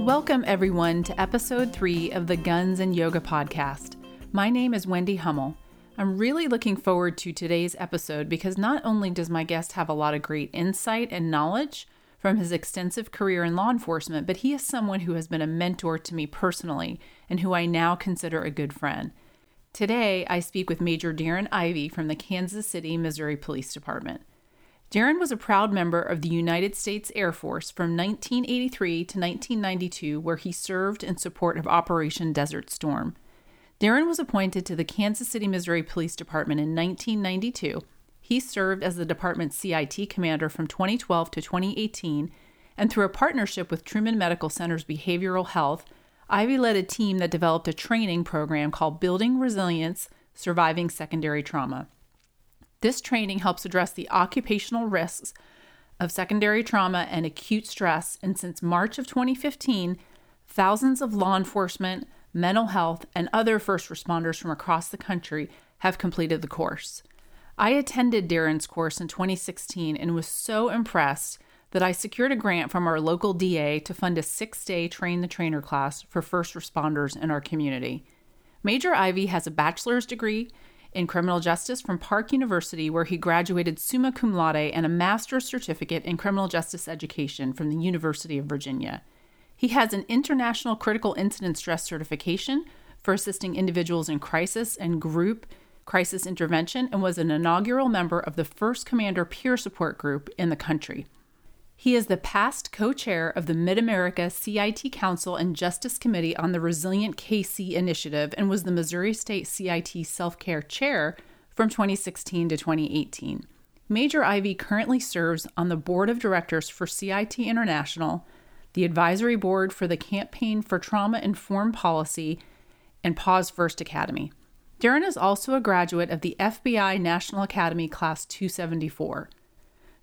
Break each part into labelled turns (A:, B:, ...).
A: Welcome, everyone, to episode three of the Guns and Yoga podcast. My name is Wendy Hummel. I'm really looking forward to today's episode because not only does my guest have a lot of great insight and knowledge from his extensive career in law enforcement, but he is someone who has been a mentor to me personally and who I now consider a good friend. Today, I speak with Major Darren Ivey from the Kansas City, Missouri Police Department. Darren was a proud member of the United States Air Force from 1983 to 1992, where he served in support of Operation Desert Storm. Darren was appointed to the Kansas City, Missouri Police Department in 1992. He served as the department's CIT commander from 2012 to 2018, and through a partnership with Truman Medical Center's Behavioral Health, Ivey led a team that developed a training program called Building Resilience Surviving Secondary Trauma. This training helps address the occupational risks of secondary trauma and acute stress, and since March of 2015, thousands of law enforcement, mental health, and other first responders from across the country have completed the course. I attended Darren's course in 2016 and was so impressed that I secured a grant from our local DA to fund a six day train the trainer class for first responders in our community. Major Ivey has a bachelor's degree in criminal justice from Park University, where he graduated summa cum laude, and a master's certificate in criminal justice education from the University of Virginia. He has an international critical incident stress certification for assisting individuals in crisis and group crisis intervention and was an inaugural member of the first commander peer support group in the country. He is the past co chair of the Mid America CIT Council and Justice Committee on the Resilient KC Initiative and was the Missouri State CIT Self Care Chair from 2016 to 2018. Major Ivey currently serves on the board of directors for CIT International, the advisory board for the Campaign for Trauma Informed Policy, and Pause First Academy. Darren is also a graduate of the FBI National Academy Class 274.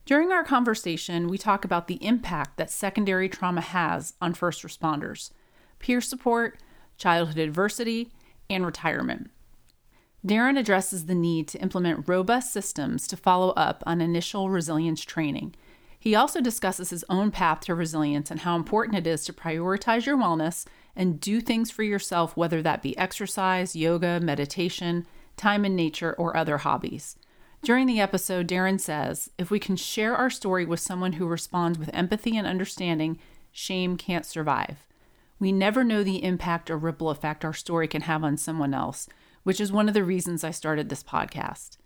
A: During our conversation, we talk about the impact that secondary trauma has on first responders, peer support, childhood adversity, and retirement. Darren addresses the need to implement robust systems to follow up on initial resilience training. He also discusses his own path to resilience and how important it is to prioritize your wellness and do things for yourself, whether that be exercise, yoga, meditation, time in nature, or other hobbies. During the episode, Darren says, If we can share our story with someone who responds with empathy and understanding, shame can't survive. We never know the impact or ripple effect our story can have on someone else, which is one of the reasons I started this podcast.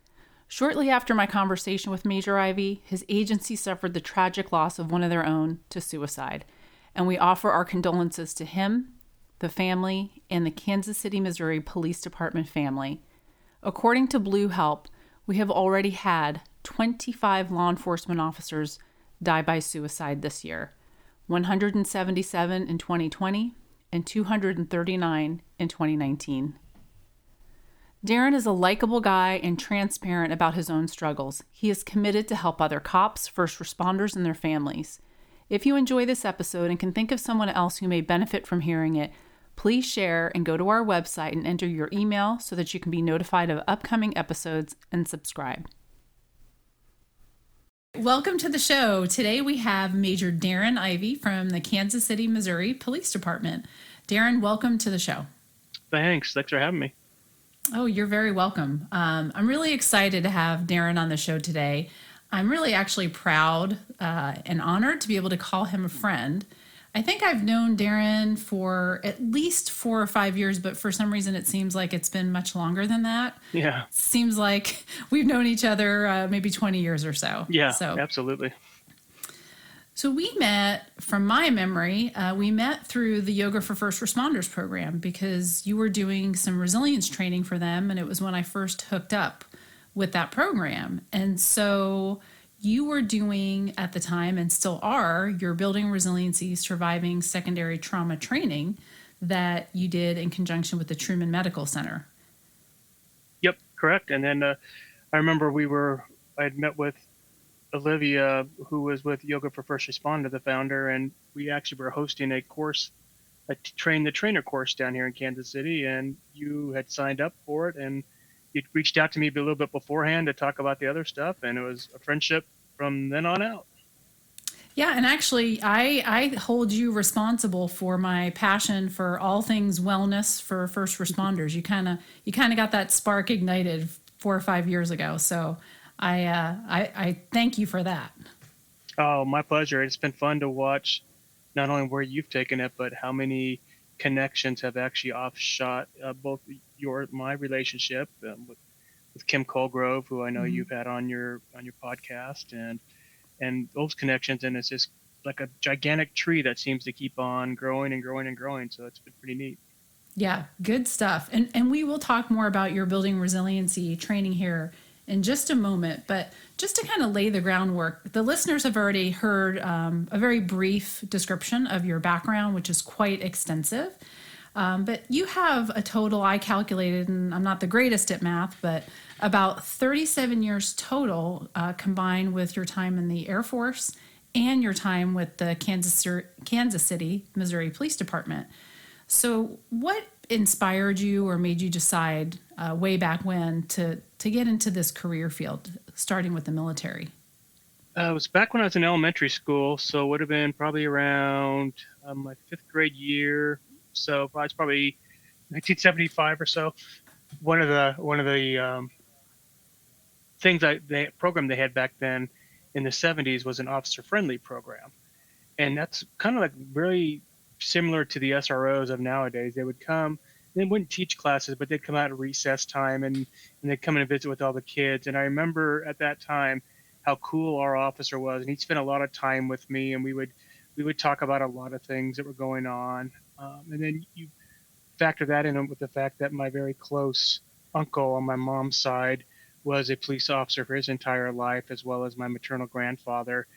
A: Shortly after my conversation with Major Ivey, his agency suffered the tragic loss of one of their own to suicide, and we offer our condolences to him, the family, and the Kansas City, Missouri Police Department family. According to Blue Help, we have already had 25 law enforcement officers die by suicide this year 177 in 2020 and 239 in 2019. Darren is a likable guy and transparent about his own struggles. He is committed to help other cops, first responders, and their families. If you enjoy this episode and can think of someone else who may benefit from hearing it, please share and go to our website and enter your email so that you can be notified of upcoming episodes and subscribe. Welcome to the show. Today we have Major Darren Ivey from the Kansas City, Missouri Police Department. Darren, welcome to the show.
B: Thanks. Thanks for having me.
A: Oh, you're very welcome. Um, I'm really excited to have Darren on the show today. I'm really actually proud uh, and honored to be able to call him a friend. I think I've known Darren for at least four or five years, but for some reason it seems like it's been much longer than that.
B: Yeah.
A: Seems like we've known each other uh, maybe 20 years or so.
B: Yeah.
A: So
B: absolutely.
A: So we met, from my memory, uh, we met through the Yoga for First Responders program because you were doing some resilience training for them, and it was when I first hooked up with that program. And so you were doing at the time and still are your building resiliency surviving secondary trauma training that you did in conjunction with the Truman Medical Center.
B: Yep, correct. And then uh, I remember we were I had met with Olivia, who was with Yoga for First Responder, the founder, and we actually were hosting a course a train the trainer course down here in Kansas City, and you had signed up for it, and you'd reached out to me a little bit beforehand to talk about the other stuff, and it was a friendship from then on out.
A: Yeah, and actually, I I hold you responsible for my passion for all things wellness for first responders. You kind of you kind of got that spark ignited four or five years ago. So I uh, I, I thank you for that.
B: Oh, my pleasure. It's been fun to watch not only where you've taken it, but how many connections have actually offshot uh, both your my relationship um, with with Kim Colgrove, who I know mm-hmm. you've had on your on your podcast, and and those connections, and it's just like a gigantic tree that seems to keep on growing and growing and growing. So it's been pretty neat.
A: Yeah, good stuff. And and we will talk more about your building resiliency training here in just a moment. But just to kind of lay the groundwork, the listeners have already heard um, a very brief description of your background, which is quite extensive. Um, but you have a total, I calculated, and I'm not the greatest at math, but about 37 years total uh, combined with your time in the Air Force and your time with the Kansas, Kansas City, Missouri Police Department. So, what inspired you or made you decide uh, way back when to, to get into this career field, starting with the military?
B: Uh, it was back when I was in elementary school, so it would have been probably around um, my fifth grade year. So it's probably 1975 or so. One of the one of the um, things that the program they had back then in the 70s was an officer friendly program. And that's kind of like very similar to the SROs of nowadays. They would come, they wouldn't teach classes, but they'd come out at recess time and, and they'd come in and visit with all the kids. And I remember at that time how cool our officer was. And he spent a lot of time with me and we would, we would talk about a lot of things that were going on. Um, and then you factor that in with the fact that my very close uncle on my mom's side was a police officer for his entire life, as well as my maternal grandfather.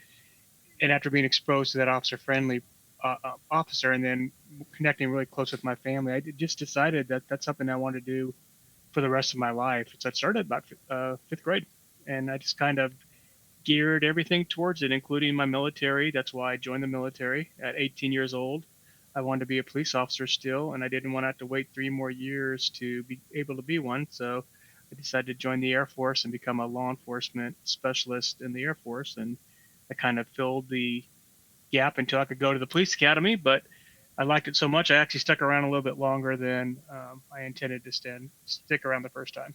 B: And after being exposed to that officer friendly uh, uh, officer and then connecting really close with my family, I just decided that that's something I wanted to do for the rest of my life. So I started about uh, fifth grade, and I just kind of geared everything towards it, including my military. That's why I joined the military at 18 years old. I wanted to be a police officer still, and I didn't want to have to wait three more years to be able to be one. So I decided to join the Air Force and become a law enforcement specialist in the Air Force, and I kind of filled the gap until I could go to the police academy. But I liked it so much, I actually stuck around a little bit longer than um, I intended to stand, stick around the first time.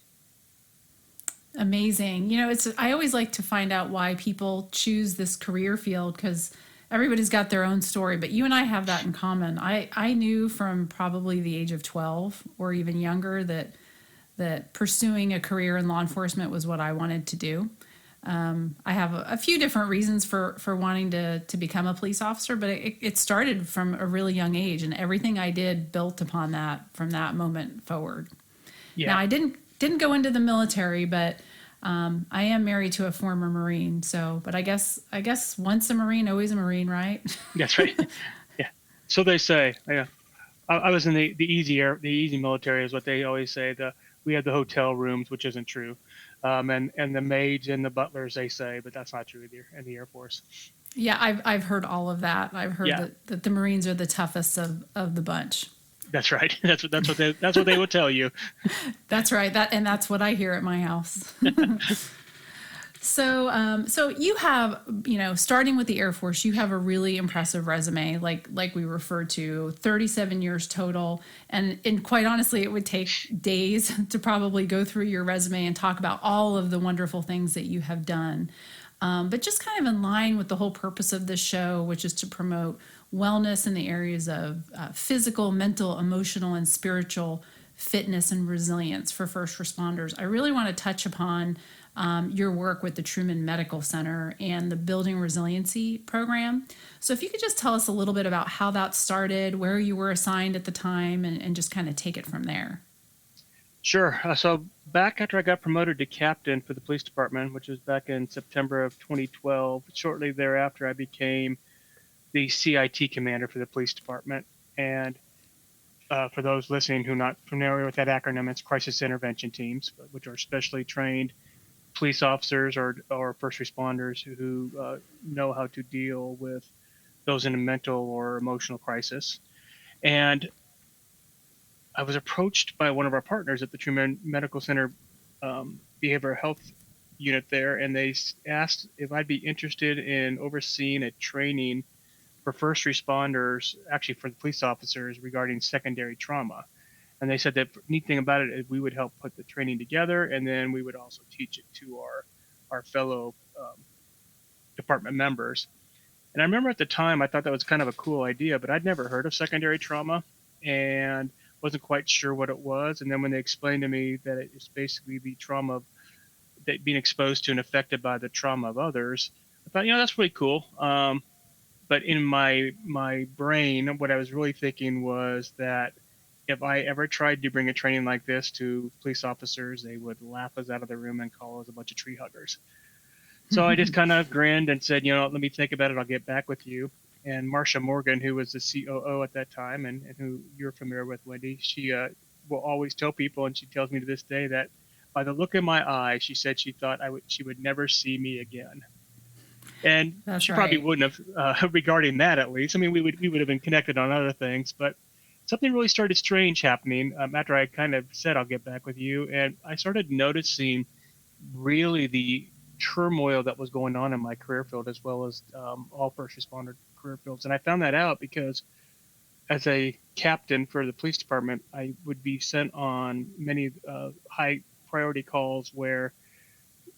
A: Amazing. You know, it's I always like to find out why people choose this career field because everybody's got their own story, but you and I have that in common. I I knew from probably the age of 12 or even younger that that pursuing a career in law enforcement was what I wanted to do. Um, I have a, a, few different reasons for for wanting to to become a police officer, but it, it started from a really young age, and everything I did built upon that from that moment forward. Yeah. Now I didn't didn't go into the military, but um, I am married to a former Marine. So, but I guess I guess once a Marine, always a Marine, right?
B: That's right. yeah. So they say. Yeah. I, I was in the the easy air, the easy military is what they always say. The we had the hotel rooms, which isn't true, um, and and the maids and the butlers they say, but that's not true either in the Air Force.
A: Yeah, I've I've heard all of that. I've heard yeah. that, that the Marines are the toughest of, of the bunch.
B: That's right. That's what that's what they that's what they would tell you.
A: that's right. That and that's what I hear at my house. So, um, so you have, you know, starting with the Air Force, you have a really impressive resume, like like we referred to, 37 years total, and and quite honestly, it would take days to probably go through your resume and talk about all of the wonderful things that you have done. Um, but just kind of in line with the whole purpose of this show, which is to promote wellness in the areas of uh, physical, mental, emotional, and spiritual fitness and resilience for first responders. I really want to touch upon um, your work with the Truman Medical Center and the Building Resiliency Program. So, if you could just tell us a little bit about how that started, where you were assigned at the time, and, and just kind of take it from there.
B: Sure. Uh, so, back after I got promoted to captain for the police department, which was back in September of 2012, shortly thereafter, I became the CIT commander for the police department. And uh, for those listening who are not familiar with that acronym, it's crisis intervention teams, which are specially trained police officers or, or first responders who uh, know how to deal with those in a mental or emotional crisis. And I was approached by one of our partners at the Truman Medical Center um, behavioral health unit there, and they asked if I'd be interested in overseeing a training for first responders, actually for the police officers regarding secondary trauma. And they said that neat thing about it is we would help put the training together, and then we would also teach it to our our fellow um, department members. And I remember at the time I thought that was kind of a cool idea, but I'd never heard of secondary trauma and wasn't quite sure what it was. And then when they explained to me that it's basically the trauma of that being exposed to and affected by the trauma of others, I thought, you know, that's really cool. Um, but in my my brain, what I was really thinking was that if I ever tried to bring a training like this to police officers, they would laugh us out of the room and call us a bunch of tree huggers. So I just kind of grinned and said, you know, let me think about it. I'll get back with you. And Marcia Morgan, who was the COO at that time and, and who you're familiar with, Wendy, she uh, will always tell people, and she tells me to this day that by the look in my eye, she said she thought I would she would never see me again. And
A: That's
B: she probably wouldn't have uh, regarding that at least. I mean, we would we would have been connected on other things, but something really started strange happening um, after I kind of said I'll get back with you, and I started noticing really the turmoil that was going on in my career field as well as um, all first responder career fields, and I found that out because as a captain for the police department, I would be sent on many uh, high priority calls where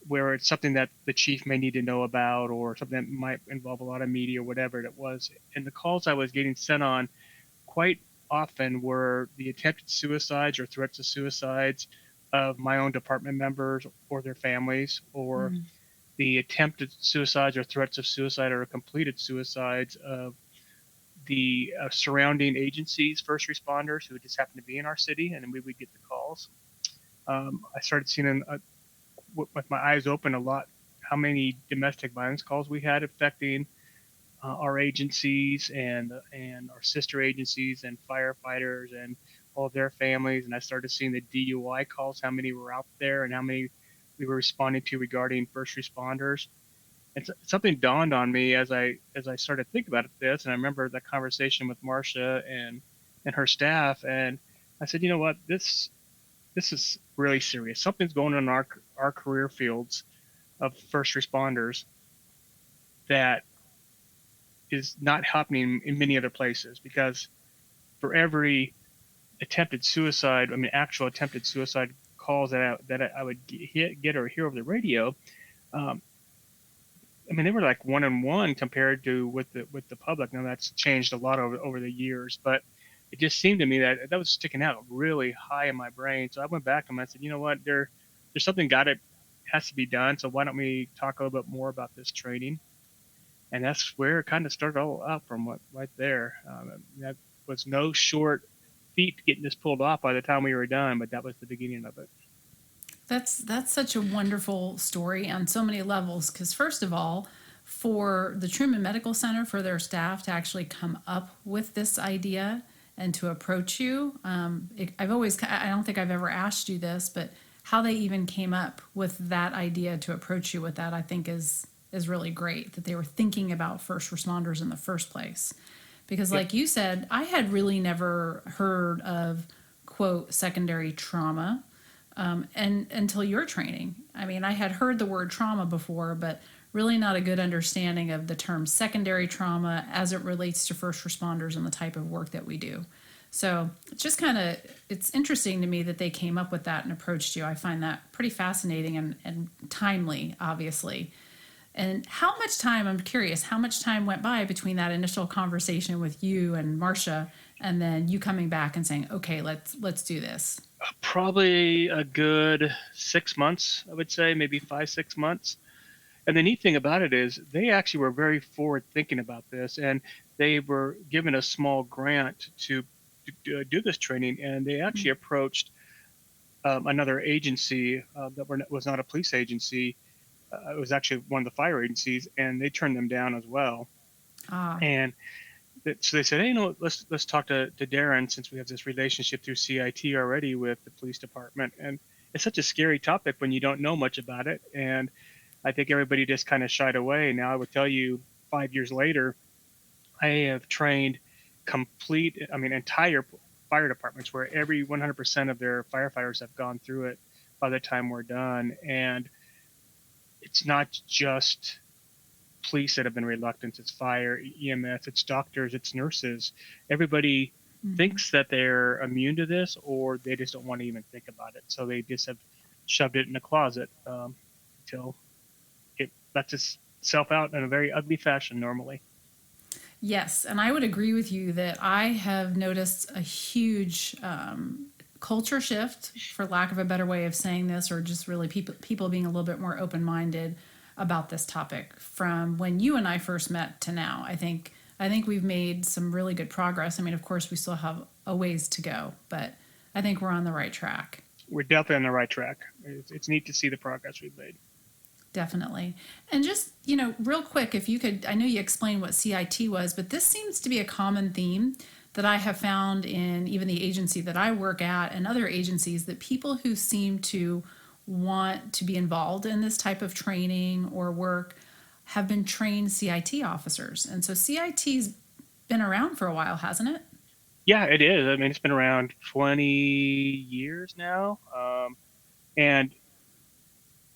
B: where it's something that the chief may need to know about or something that might involve a lot of media or whatever it was. And the calls I was getting sent on quite often were the attempted suicides or threats of suicides of my own department members or their families or
A: Mm.
B: the attempted suicides or threats of suicide or completed suicides of the uh, surrounding agencies, first responders who just happened to be in our city, and then we would get the calls. Um, I started seeing, in, uh, with my eyes open, a lot how many domestic violence calls we had affecting uh, our agencies and and our sister agencies and firefighters and all their families. And I started seeing the DUI calls, how many were out there, and how many we were responding to regarding first responders and so- something dawned on me as I as I started to think about this, and I remember that conversation with Marcia and and her staff, and I said, you know what, this this is really serious. Something's going on in our our career fields of first responders that is not happening in many other places because for every attempted suicide, I mean actual attempted suicide calls that I, that I would get, get or hear over the radio. Um, I mean, they were like one and one compared to with the with the public. Now that's changed a lot over over the years, but it just seemed to me that that was sticking out really high in my brain. So I went back and I said, you know what, there there's something got it has to be done. So why don't we talk a little bit more about this training? And that's where it kind of started all out from what right there. Um, that was no short feat getting this pulled off by the time we were done, but that was the beginning of it.
A: That's that's such a wonderful story on so many levels. Because first of all, for the Truman Medical Center, for their staff to actually come up with this idea and to approach you, um, it, I've always I don't think I've ever asked you this, but how they even came up with that idea to approach you with that, I think is is really great that they were thinking about first responders in the first place. Because, like you said, I had really never heard of quote secondary trauma um, and until your training. I mean, I had heard the word trauma before, but really not a good understanding of the term secondary trauma as it relates to first responders and the type of work that we do. So it's just kind of it's interesting to me that they came up with that and approached you. I find that pretty fascinating and, and timely, obviously. And how much time, I'm curious, how much time went by between that initial conversation with you and Marcia and then you coming back and saying, okay, let's let's do this.
B: probably a good six months, I would say, maybe five, six months. And the neat thing about it is they actually were very forward thinking about this and they were given a small grant to, to do this training. And they actually approached um, another agency uh, that were, was not a police agency. Uh, it was actually one of the fire agencies, and they turned them down as well
A: Ah,
B: and so they said, "Hey, you know, let's let's talk to, to Darren since we have this relationship through CIT already with the police department." And it's such a scary topic when you don't know much about it, and I think everybody just kind of shied away. Now I would tell you, five years later, I have trained complete, I mean, entire fire departments where every 100% of their firefighters have gone through it by the time we're done. And it's not just police that have been reluctant, it's fire, EMS, it's doctors, it's nurses. Everybody
A: Mhm.
B: thinks that they're immune to this or they just don't want to even think about it. So they just have shoved it in a closet um, until it lets itself out in a very ugly fashion normally.
A: Yes, and I would agree with you that I have noticed a huge um, culture shift, for lack of a better way of saying this, or just really people people being a little bit more open minded about this topic from when you and I first met to now. I think I think we've made some really good progress. I mean, of course, we still have a ways to go, but I think we're on the right track.
B: We're definitely on the right track. It's, it's neat to see the progress we've made.
A: Definitely. And just, you know, real quick, if you could, I know you explained what CIT was, but this seems to be a common theme that I have found in even the agency that I work at and other agencies that people who seem to want to be involved in this type of training or work have been trained CIT officers. And so CIT's been around for a while, hasn't it?
B: Yeah, it is. I mean, it's been around 20 years now. Um, and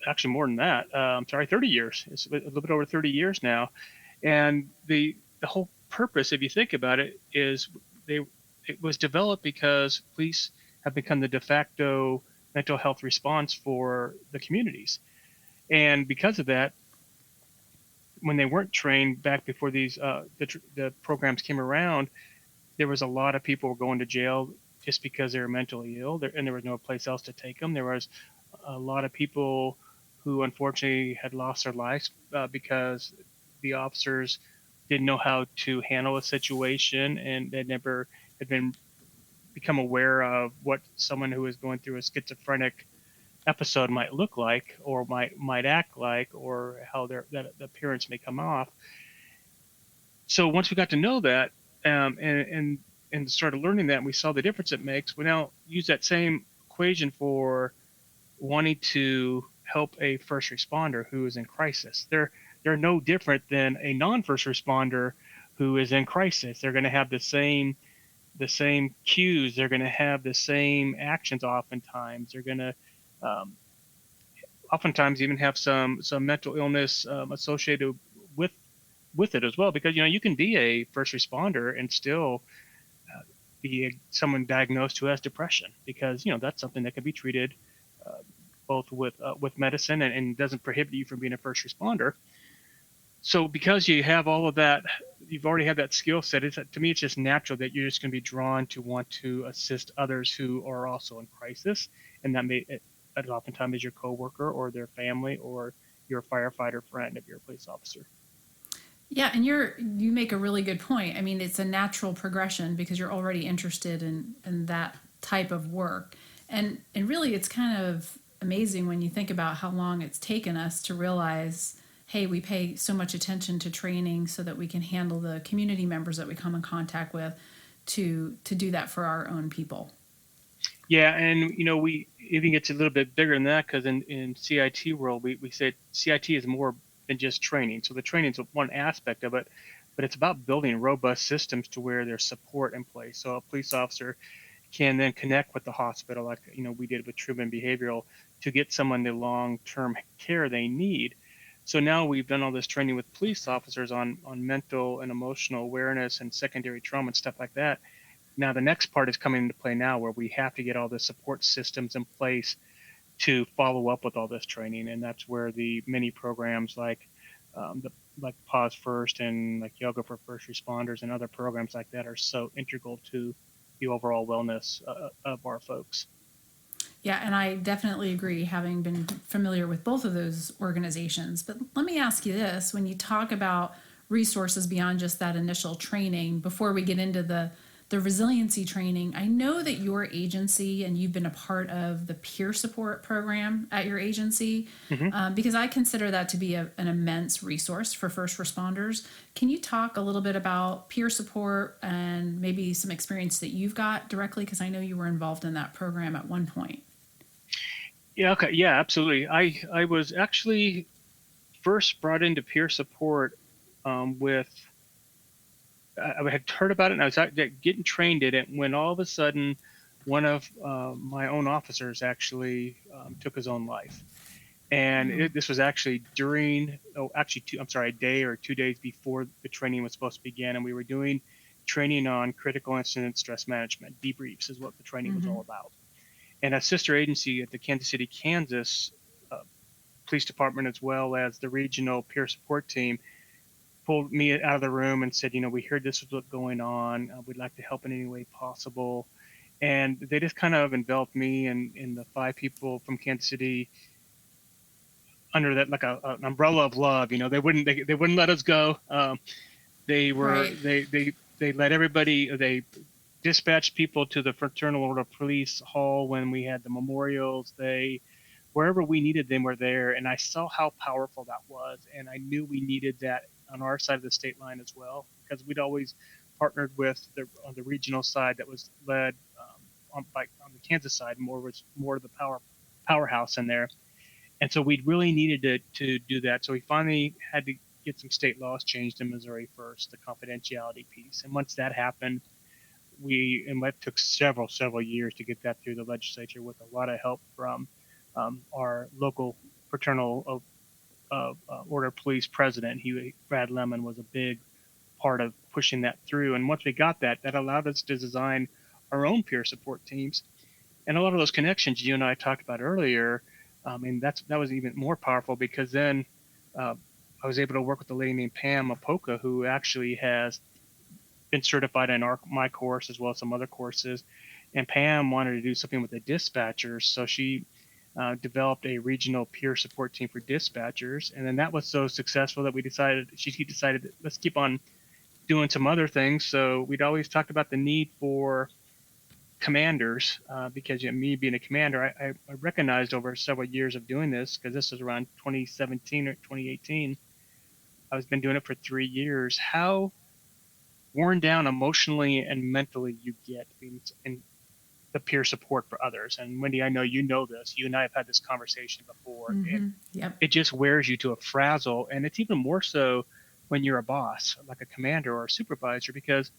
B: actually more than that. I'm sorry, 30 years. It's a little bit over 30 years now. And the the whole purpose, if you think about it, is they it was developed because police have become the de facto mental health response for the communities. And because of that, when they weren't trained back before these uh, the, the programs came around, there was a lot of people going to jail just because they were mentally ill, there, and there was no place else to take them. There was a lot of people who unfortunately had lost their lives uh, because the officers didn't know how to handle a situation and they never had been become aware of what someone who is going through a schizophrenic episode might look like or might might act like or how their that appearance may come off. So once we got to know that um, and, and and started learning that and we saw the difference it makes we now use that same equation for wanting to help a first responder who is in crisis. They're they're no different than a non-first responder who is in crisis. They're going to have the same the same cues. They're going to have the same actions oftentimes. They're going to um, oftentimes even have some some mental illness um, associated with with it as well. Because you know you can be a first responder and still uh, be a, someone diagnosed who has depression. Because you know that's something that can be treated uh, both with uh, with medicine and, and doesn't prohibit you from being a first responder so because you have all of that you've already had that skill set it's to me it's just natural that you're just going to be drawn to want to assist others who are also in crisis and that may it, that oftentimes is your coworker or their family or your firefighter friend if you're a police officer
A: Yeah, and you're you make a really good point. I mean, it's a natural progression because you're already interested in in that type of work. And and really it's kind of amazing when you think about how long it's taken us to realize hey, we pay so much attention to training so that we can handle the community members that we come in contact with to to do that for our own people.
B: Yeah, and you know we even gets a little bit bigger than that because in in CIT world we we say CIT is more than just training. So the training is one aspect of it, but it's about building robust systems to where there's support in place. So a police officer can then connect with the hospital, like you know we did with Truman Behavioral, to get someone the long-term care they need. So now we've done all this training with police officers on on mental and emotional awareness and secondary trauma and stuff like that. Now the next part is coming into play now, where we have to get all the support systems in place to follow up with all this training, and that's where the many programs like um, the like Pause First and like Yoga for First Responders and other programs like that are so integral to the overall wellness uh, of our folks.
A: Yeah, and I definitely agree, having been familiar with both of those organizations. But let me ask you this when you talk about resources beyond just that initial training, before we get into the the resiliency training, I know that your agency and you've been a part of the peer support program at your agency um, because I consider that to be a, an immense resource for first responders. Can you talk a little bit about peer support and maybe some experience that you've got directly? Because I know you were involved in that program at one point.
B: Yeah, okay. Yeah, absolutely. I I was actually first brought into peer support um, with I had heard about it and I was out getting trained in it when all of a sudden one of uh, my own officers actually um, took his own life. And
A: Mhm.
B: it, this was actually during, oh, actually, two, I'm sorry, a day or two days before the training was supposed to begin. And we were doing training on critical incident stress management. Debriefs is what the training was
A: Mhm.
B: all about. And a sister agency at the Kansas City, Kansas uh, Police Department, as well as the regional peer support team, pulled me out of the room and said, you know, we heard this was what's going on. Uh, we'd like to help in any way possible. And they just kind of enveloped me and, and the five people from Kansas City under that like a, an umbrella of love. You know, they wouldn't they, they wouldn't let us go. Um, they were
A: Right.
B: they they they let everybody they dispatched people to the Fraternal Order of Police Hall when we had the memorials. They wherever we needed them were there, and I saw how powerful that was, and I knew we needed that on our side of the state line as well because we'd always partnered with the on the regional side that was led um, on by on the Kansas side more was more of the power powerhouse in there, and so we really needed to to do that. So we finally had to get some state laws changed in Missouri first, the confidentiality piece, and once that happened, we and that took several several years to get that through the legislature with a lot of help from um, our local fraternal uh, uh, order police president. He Brad Lemon was a big part of pushing that through. And once we got that, that allowed us to design our own peer support teams. And a lot of those connections you and I talked about earlier, I mean, that's that was even more powerful because then uh, I was able to work with a lady named Pam Apoka, who actually has been certified in our, my course as well as some other courses. And Pam wanted to do something with the dispatchers, so she uh, developed a regional peer support team for dispatchers. And then that was so successful that we decided she decided that let's keep on doing some other things. So we'd always talked about the need for commanders uh, because you know, me being a commander, I, I, recognized over several years of doing this because this was around 2017 or 2018. I was been doing it for three years. How worn down emotionally and mentally you get in, in the peer support for others. And Wendy, I know you know this. You and I have had this conversation before. And
A: Mhm. Yep.
B: it just wears you to a frazzle. And it's even more so when you're a boss, like a commander or a supervisor, because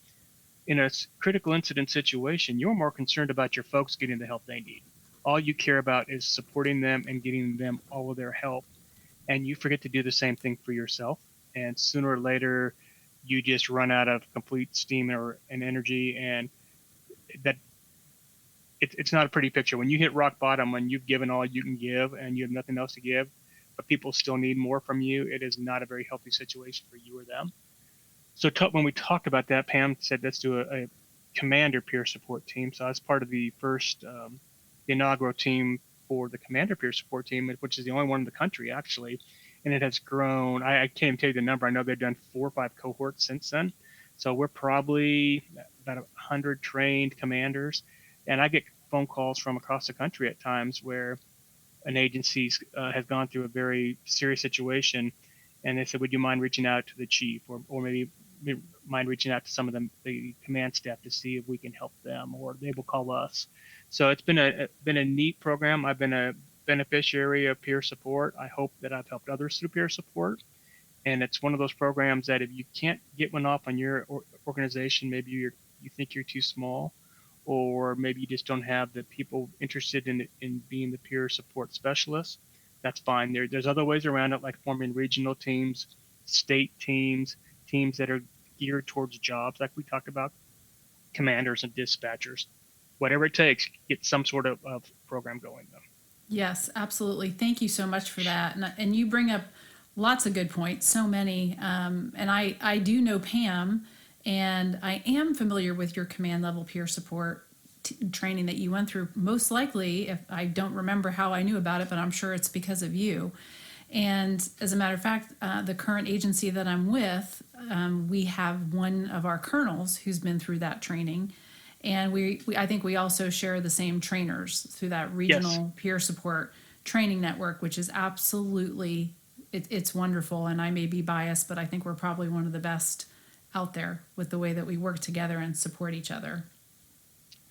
B: in a critical incident situation, you're more concerned about your folks getting the help they need. All you care about is supporting them and getting them all of their help. And you forget to do the same thing for yourself. And sooner or later, you just run out of complete steam or and energy. And that it, it's not a pretty picture. When you hit rock bottom, when you've given all you can give and you have nothing else to give, but people still need more from you, it is not a very healthy situation for you or them. So t- when we talked about that, Pam said let's do a, a commander peer support team. So I was part of the first um, the inaugural team for the commander peer support team, which is the only one in the country actually, and it has grown. I, I can't even tell you the number. I know they've done four or five cohorts since then. So we're probably about a hundred trained commanders, and I get phone calls from across the country at times where an agency uh, has gone through a very serious situation, and they said, "Would you mind reaching out to the chief, or, or maybe mind reaching out to some of the, the command staff to see if we can help them, or they will call us." So it's been a been a neat program. I've been a beneficiary of peer support. I hope that I've helped others through peer support. And it's one of those programs that if you can't get one off on your organization, maybe you're you think you're too small, or maybe you just don't have the people interested in in being the peer support specialist. That's fine. There, there's other ways around it, like forming regional teams, state teams, teams that are geared towards jobs, like we talked about, commanders and dispatchers. Whatever it takes, get some sort of, of program going. Though.
A: Yes, absolutely. Thank you so much for that. And, and you bring up lots of good points, so many. Um, and I, I do know Pam, and I am familiar with your command level peer support t- training that you went through. Most likely, if I don't remember how I knew about it, but I'm sure it's because of you. And as a matter of fact, uh, the current agency that I'm with, um, we have one of our colonels who's been through that training. And we, we, I think we also share the same trainers through that regional peer support training network, which is absolutely, it, it's wonderful. And I may be biased, but I think we're probably one of the best out there with the way that we work together and support each other.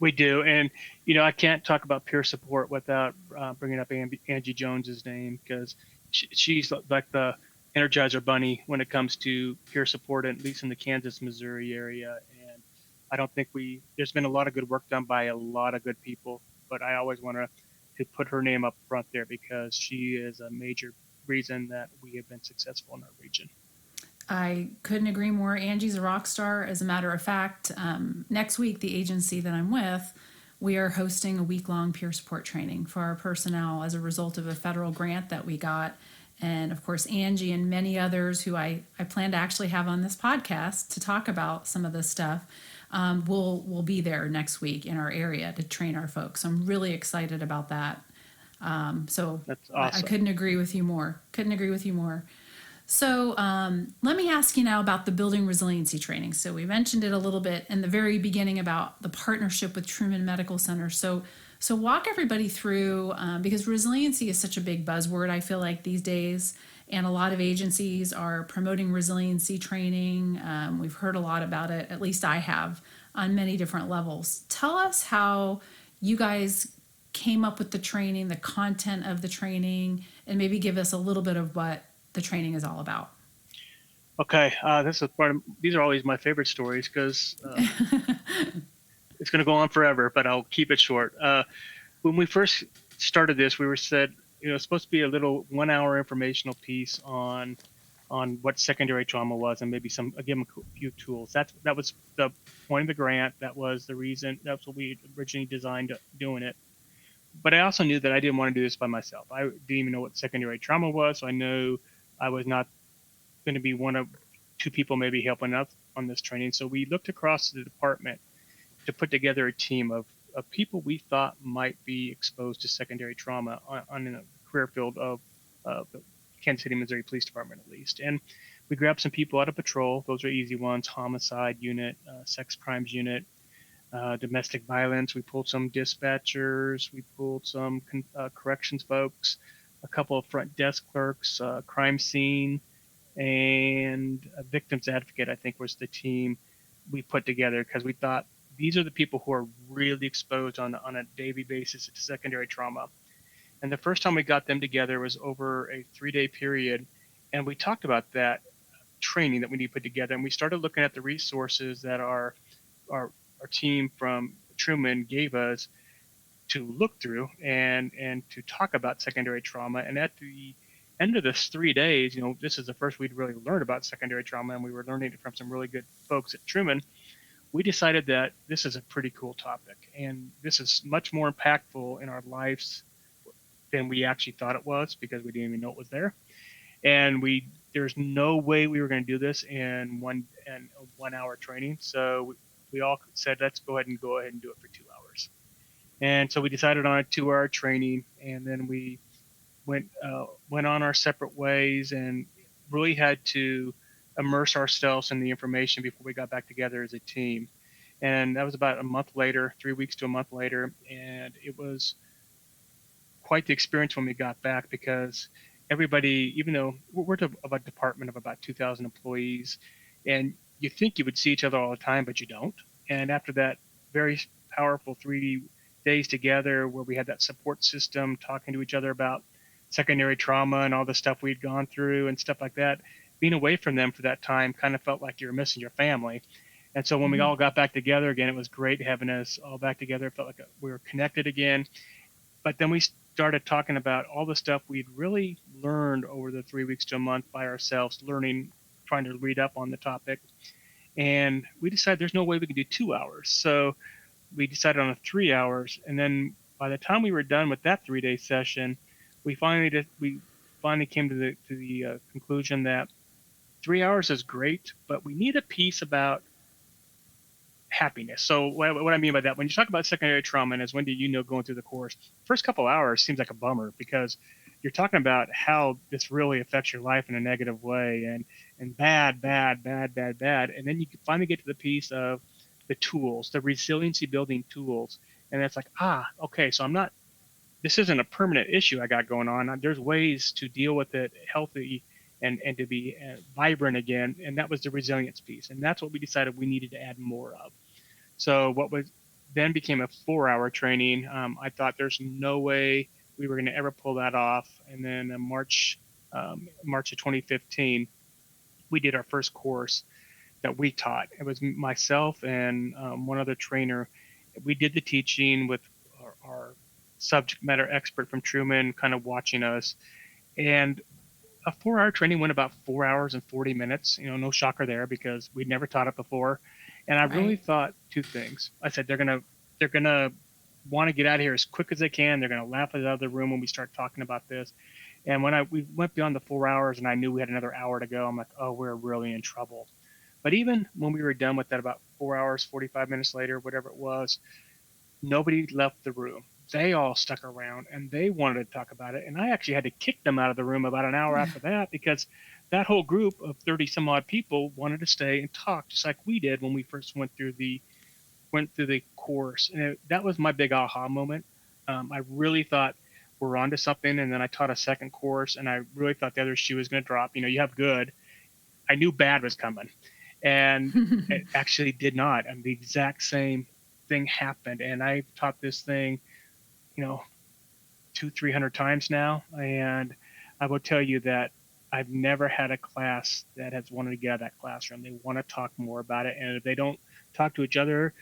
B: We do, and you know I can't talk about peer support without uh, bringing up Angie, Jones's name because she, she's like the Energizer Bunny when it comes to peer support, at least in the Kansas, Missouri area. And I don't think we, there's been a lot of good work done by a lot of good people, but I always want to, to put her name up front there because she is a major reason that we have been successful in our region.
A: I couldn't agree more. Angie's a rock star. As a matter of fact, um, next week, the agency that I'm with, we are hosting a week long peer support training for our personnel as a result of a federal grant that we got. And of course, Angie and many others who I, I plan to actually have on this podcast to talk about some of this stuff um, will will be there next week in our area to train our folks. I'm really excited about that. Um, so
B: That's awesome.
A: I, I couldn't agree with you more. Couldn't agree with you more. So um, let me ask you now about the building resiliency training. So we mentioned it a little bit in the very beginning about the partnership with Truman Medical Center. So so walk everybody through um, because resiliency is such a big buzzword. I feel like these days, and a lot of agencies are promoting resiliency training. Um, we've heard a lot about it. At least I have on many different levels. Tell us how you guys came up with the training, the content of the training, and maybe give us a little bit of what the training is all about.
B: Okay, uh, this is part of, these are always my favorite stories because uh, it's going to go on forever, but I'll keep it short. Uh, when we first started this, we were said you know it's supposed to be a little one-hour informational piece on on what secondary trauma was and maybe some give them a few tools. That that was the point of the grant. That was the reason. That's what we originally designed doing it. But I also knew that I didn't want to do this by myself. I didn't even know what secondary trauma was, so I knew I was not going to be one of two people maybe helping us on this training. So we looked across the department to put together a team of, of people we thought might be exposed to secondary trauma on, on career field of uh, the Kansas City, Missouri Police Department, at least. And we grabbed some people out of patrol. Those are easy ones homicide unit, uh, sex crimes unit, uh, domestic violence. We pulled some dispatchers. We pulled some con- uh, corrections folks a couple of front desk clerks, uh, crime scene, and a victims advocate. I think was the team we put together because we thought these are the people who are really exposed on on a daily basis to secondary trauma. And the first time we got them together was over a three day period, and we talked about that training that we need to put together. And we started looking at the resources that our our our team from Truman gave us to look through and and to talk about secondary trauma. And at the end of this three days, you know, this is the first we'd really learned about secondary trauma, and we were learning it from some really good folks at Truman. We decided that this is a pretty cool topic, and this is much more impactful in our lives than we actually thought it was because we didn't even know it was there. And we there's no way we were going to do this in one and one hour training. So we, we all said let's go ahead and go ahead and do it for two hours. And so we decided on a two-hour training, and then we went uh, went on our separate ways, and really had to immerse ourselves in the information before we got back together as a team. And that was about a month later, three weeks to a month later, and it was quite the experience when we got back because everybody, even though we're of a department of about 2,000 employees, and you think you would see each other all the time, but you don't. And after that very powerful three days together where we had that support system talking to each other about secondary trauma and all the stuff we'd gone through and stuff like that. Being away from them for that time kind of felt like you were missing your family. And so when mm-hmm. we all got back together again it was great having us all back together. It felt like we were connected again. But then we started talking about all the stuff we'd really learned over the three weeks to a month by ourselves learning trying to read up on the topic. And we decided there's no way we can do two hours. So we decided on a three hours, and then by the time we were done with that three day session, we finally did, we finally came to the to the uh, conclusion that three hours is great, but we need a piece about happiness. So what, what I mean by that, when you talk about secondary trauma, and as Wendy, you know, going through the course, first couple hours seems like a bummer because you're talking about how this really affects your life in a negative way, and and bad, bad, bad, bad, bad, and then you finally get to the piece of the tools, the resiliency building tools. And it's like, ah, okay, so I'm not, this isn't a permanent issue I got going on. There's ways to deal with it healthy and, and to be uh, vibrant again. And that was the resilience piece. And that's what we decided we needed to add more of. So what was then became a four hour training. Um, I thought there's no way we were going to ever pull that off. And then March um, March of 2015, we did our first course that we taught. It was myself and um, one other trainer. We did the teaching with our, our subject matter expert from Truman kind of watching us. And a four hour training went about four hours and 40 minutes. You know, no shocker there because we'd never taught it before. And I really thought two things. I said, they're going to, they're going to want to get out of here as quick as they can. They're going to laugh us out of the room when we start talking about this. And when I we went beyond the four hours and I knew we had another hour to go, I'm like, oh, we're really in trouble. But even when we were done with that, about four hours, 45 minutes later, whatever it was, nobody left the room. They all stuck around and they wanted to talk about it. And I actually had to kick them out of the room about an hour after that because that whole group of 30 some odd people wanted to stay and talk just like we did when we first went through the went through the course. And it, that was my big aha moment. Um, I really thought we're onto something. And then I taught a second course and I really thought the other shoe was going to drop. You know, you have good. I knew bad was coming. And it actually did not. And the exact same thing happened. And I taught this thing, you know, two, three hundred times now. And I will tell you that I've never had a class that has wanted to get out of that classroom. They want to talk more about it. And if they don't talk to each other,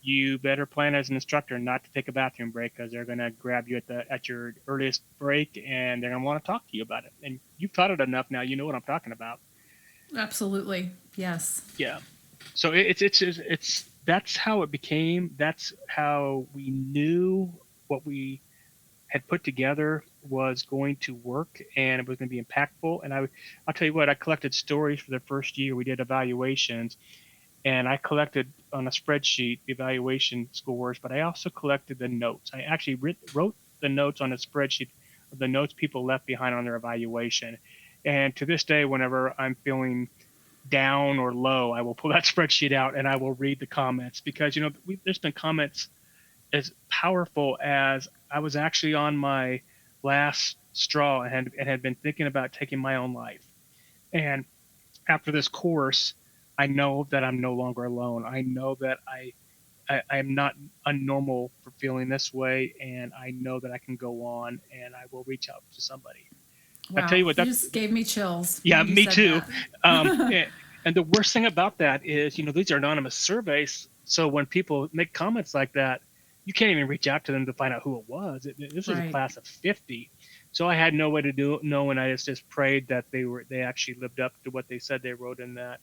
B: you better plan as an instructor not to take a bathroom break because they're going to grab you at the at your earliest break and they're going to want to talk to you about it. And you've taught it enough now, you know what I'm talking about.
A: Absolutely. Yes.
B: Yeah. So it- it's it's it's, it's that's how it became. That's how we knew what we had put together was going to work and it was going to be impactful. And I, I'll tell you what, I collected stories for the first year. We did evaluations, and I collected on a spreadsheet the evaluation scores, but I also collected the notes. I actually writ, wrote the notes on a spreadsheet of the notes people left behind on their evaluation. And to this day, whenever I'm feeling down or low, I will pull that spreadsheet out and I will read the comments because you know we, there's been comments as powerful as I was actually on my last straw and had, and had been thinking about taking my own life. And after this course, I know that I'm no longer alone. I know that I, I I am not unnormal for feeling this way, and I know that I can go on and I will reach out to somebody.
A: Wow.
B: tell you what, that
A: just gave me chills.
B: Yeah, me too. Um, and, the worst thing about that is, you know, these are anonymous surveys. So when people make comments like that, you can't even reach out to them to find out who it was. It, this was a class of 50. So I had no way to do know, and I just, just prayed that they were they actually lived up to what they said they wrote in that.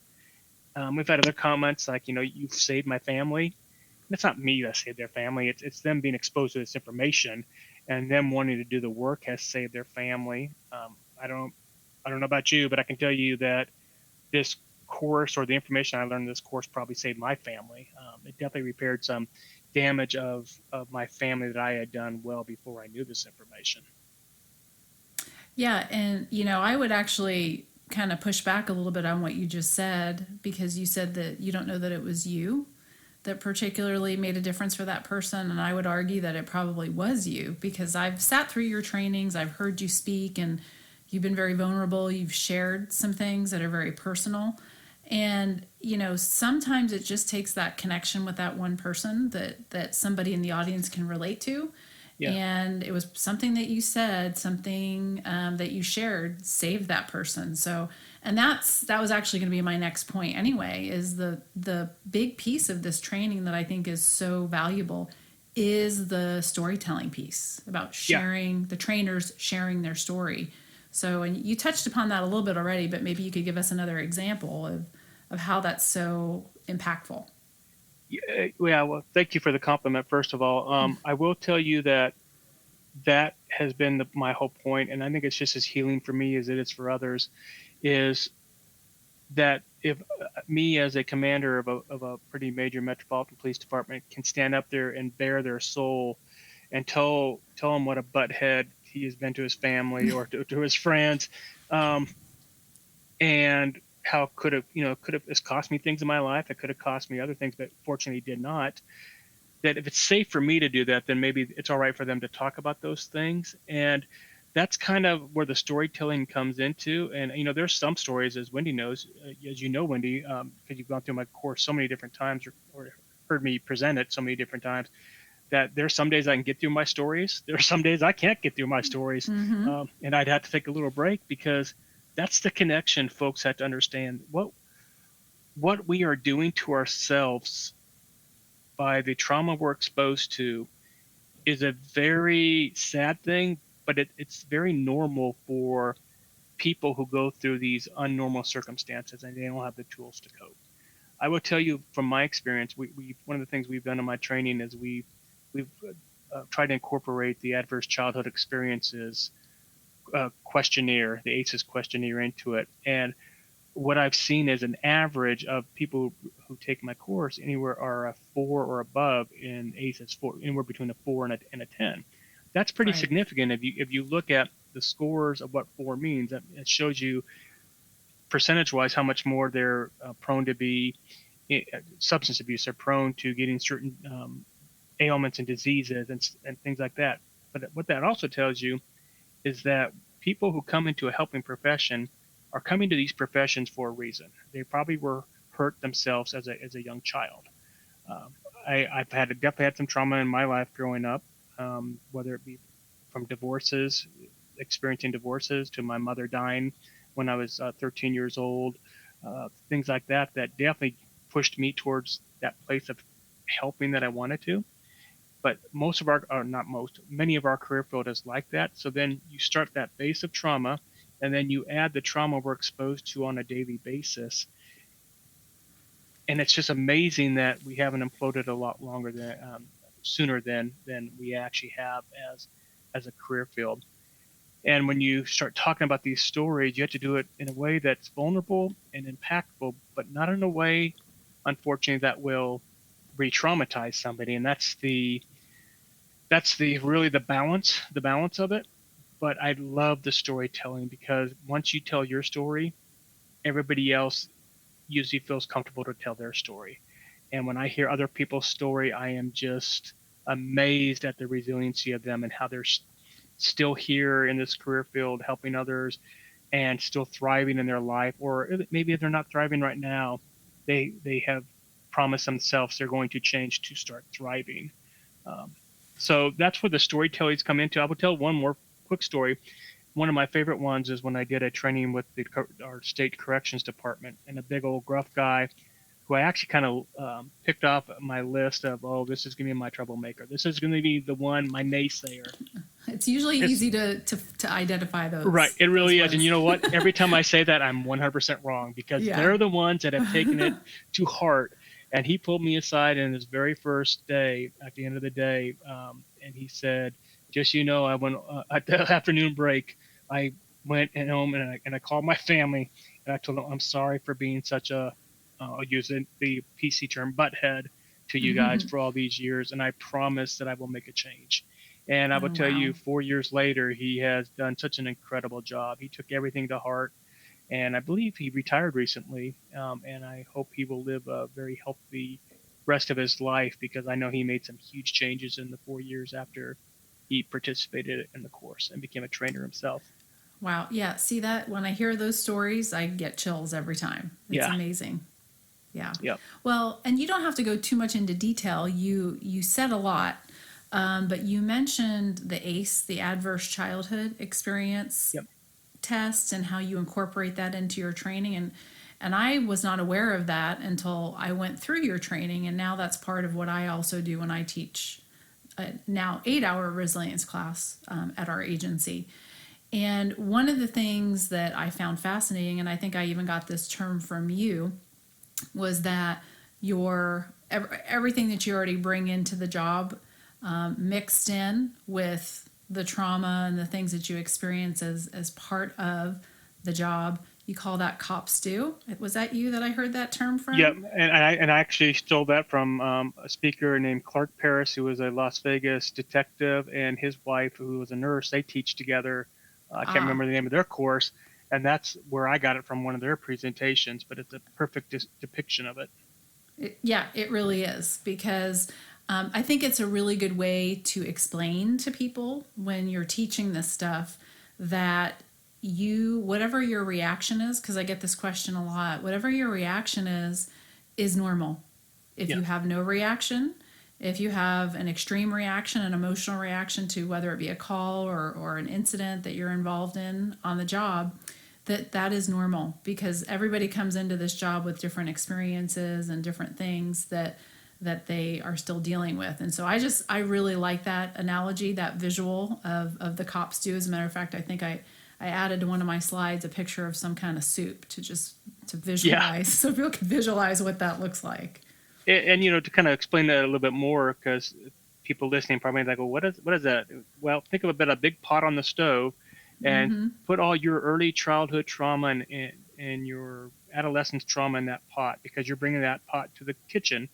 B: Um, we've had other comments like, you know, you've saved my family. And it's not me that saved their family. It's it's them being exposed to this information, and them wanting to do the work has saved their family. Um, I don't I don't know about you, but I can tell you that this course or the information I learned in this course probably saved my family. Um, it definitely repaired some damage of, of my family that I had done well before I knew this information.
A: Yeah, and you know, I would actually kind of push back a little bit on what you just said because you said that you don't know that it was you that particularly made a difference for that person and I would argue that it probably was you because I've sat through your trainings, I've heard you speak and you've been very vulnerable, you've shared some things that are very personal. And you know, sometimes it just takes that connection with that one person that that somebody in the audience can relate to
B: Yeah.
A: and it was something that you said something um, that you shared saved that person so and that's that was actually going to be my next point anyway is the the big piece of this training that i think is so valuable is the storytelling piece about
B: Yeah.
A: sharing the trainers sharing their story so and you touched upon that a little bit already but maybe you could give us another example of of how that's so impactful
B: Yeah, yeah, well, thank you for the compliment, first of all. Um, I will tell you that that has been the, my whole point, and I think it's just as healing for me as it is for others, is that if uh, me as a commander of a, of a pretty major metropolitan police department can stand up there and bare their soul and tell tell him what a butthead he has been to his family or to, to his friends, um, and how could have you know could have it's cost me things in my life it could have cost me other things but fortunately did not that if it's safe for me to do that then maybe it's all right for them to talk about those things. And that's kind of where the storytelling comes into and you know there's some stories as wendy knows uh, as you know wendy because you've gone through my course so many different times or, or heard me present it so many different times that there's some days I can get through my stories. There are some days I can't get through my stories,
A: Mhm.
B: um, and I'd have to take a little break because that's the connection folks have to understand. What what we are doing to ourselves by the trauma we're exposed to is a very sad thing, but it, it's very normal for people who go through these unnormal circumstances and they don't have the tools to cope. I will tell you from my experience, we, we one of the things we've done in my training is we we've uh, tried to incorporate the adverse childhood experiences uh, questionnaire, the ACEs questionnaire, into it. And what I've seen is an average of people who take my course anywhere are a four or above in ACEs, four, anywhere between a four and a, and a ten. That's pretty
A: Right.
B: significant if you if you look at the scores of what four means. It it shows you percentage-wise how much more they're uh, prone to be eh, substance abuse. They're prone to getting certain um, ailments and diseases and, and things like that. But what that also tells you is that people who come into a helping profession are coming to these professions for a reason. They probably were hurt themselves as a, as a young child. Um, I, I've had definitely had some trauma in my life growing up, um, whether it be from divorces, experiencing divorces, to my mother dying when I was uh, 13 years old, uh, things like that. That definitely pushed me towards that place of helping that I wanted to but most of our or not most many of our career field is like that so then you start that base of trauma and then you add the trauma we're exposed to on a daily basis and it's just amazing that we haven't imploded a lot longer than um, sooner than than we actually have as as a career field. And when you start talking about these stories you have to do it in a way that's vulnerable and impactful but not in a way unfortunately that will re-traumatize somebody. And that's the that's the really the balance the balance of it. But i love the storytelling because once you tell your story everybody else usually feels comfortable to tell their story and when i hear other people's story i am just amazed at the resiliency of them and how they're still here in this career field helping others and still thriving in their life or maybe if they're not thriving right now they they have promised themselves they're going to change to start thriving um, so that's where the storytellings come into. I will tell one more quick story. One of my favorite ones is when I did a training with the our state corrections department, and a big old gruff guy, who I actually kind of um, picked off my list of, oh, this is going to be my troublemaker. This is going to be the one, my naysayer.
A: It's usually
B: It's-
A: easy to, to to identify those.
B: Right, it really is. And you know what? Every time I say that, I'm 100% wrong because
A: Yeah.
B: they're the ones that have taken it to heart. And he pulled me aside in his very first day, at the end of the day, um, and he said, "Just so you know, I went uh, at the afternoon break. I went and home and I, and I called my family and I told them I'm sorry for being such a, uh, I'll use the, PC term, butthead to you guys
A: Mm-hmm.
B: for all these years, and I promise that I will make a change." And I will
A: Oh,
B: tell you, four years later, he has done such an incredible job. He took everything to heart, and I believe he retired recently. Um, and I hope he will live a very healthy rest of his life because I know he made some huge changes in the four years after he participated in the course and became a trainer himself.
A: Wow. Yeah. See that when I hear those stories, I get chills every time. It's
B: Yeah.
A: amazing. Yeah.
B: Yep.
A: Well, and you don't have to go too much into detail. You you said a lot, um, but you mentioned the ACE, the Adverse Childhood Experience
B: Yep.
A: test, and how you incorporate that into your training. And and I was not aware of that until I went through your training, and now that's part of what I also do when I teach a now eight hour resilience class um, at our agency. And one of the things that I found fascinating, and I think I even got this term from you, was that your everything that you already bring into the job um, mixed in with the trauma and the things that you experience as as part of the job. You call that cop stew. Was that you that I heard that term from?
B: Yep, and I and I actually stole that from um, a speaker named Clark Paris, who was a Las Vegas detective, and his wife, who was a nurse. They teach together. Uh, I can't
A: Ah.
B: remember the name of their course, and that's where I got it from one of their presentations. But it's a perfect dis- depiction of it.
A: It- yeah, it really is because um, I think it's a really good way to explain to people when you're teaching this stuff that you, whatever your reaction is, because I get this question a lot, whatever your reaction is, is normal. If
B: Yeah.
A: you have no reaction, if you have an extreme reaction, an emotional reaction to whether it be a call or, or an incident that you're involved in on the job, that that is normal because everybody comes into this job with different experiences and different things that that they are still dealing with. And so I just I really like that analogy, that visual of of the cop stew. As a matter of fact, I think I I added to one of my slides a picture of some kind of soup to just to visualize yeah. so people can visualize what that looks like
B: and, and, you know to kind of explain that a little bit more because people listening probably like well what is what is that? Well think of a bit a big pot on the stove and mm-hmm. put all your early childhood trauma and, and, and your adolescence trauma in that pot because you're bringing that pot to the kitchen.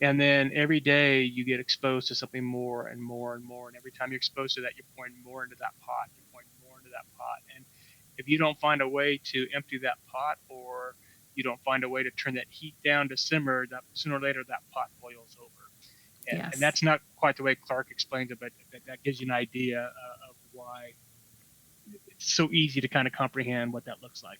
B: And then every day you get exposed to something more and more and more. And every time you're exposed to that you're pouring more into that pot. You're pouring more into that pot. And if you don't find a way to empty that pot or you don't find a way to turn that heat down to simmer, that sooner or later that pot boils over. And, yes. and that's not quite the way Clark explains it, but that, that gives you an idea uh, of why it's so easy to kind of comprehend what that looks like.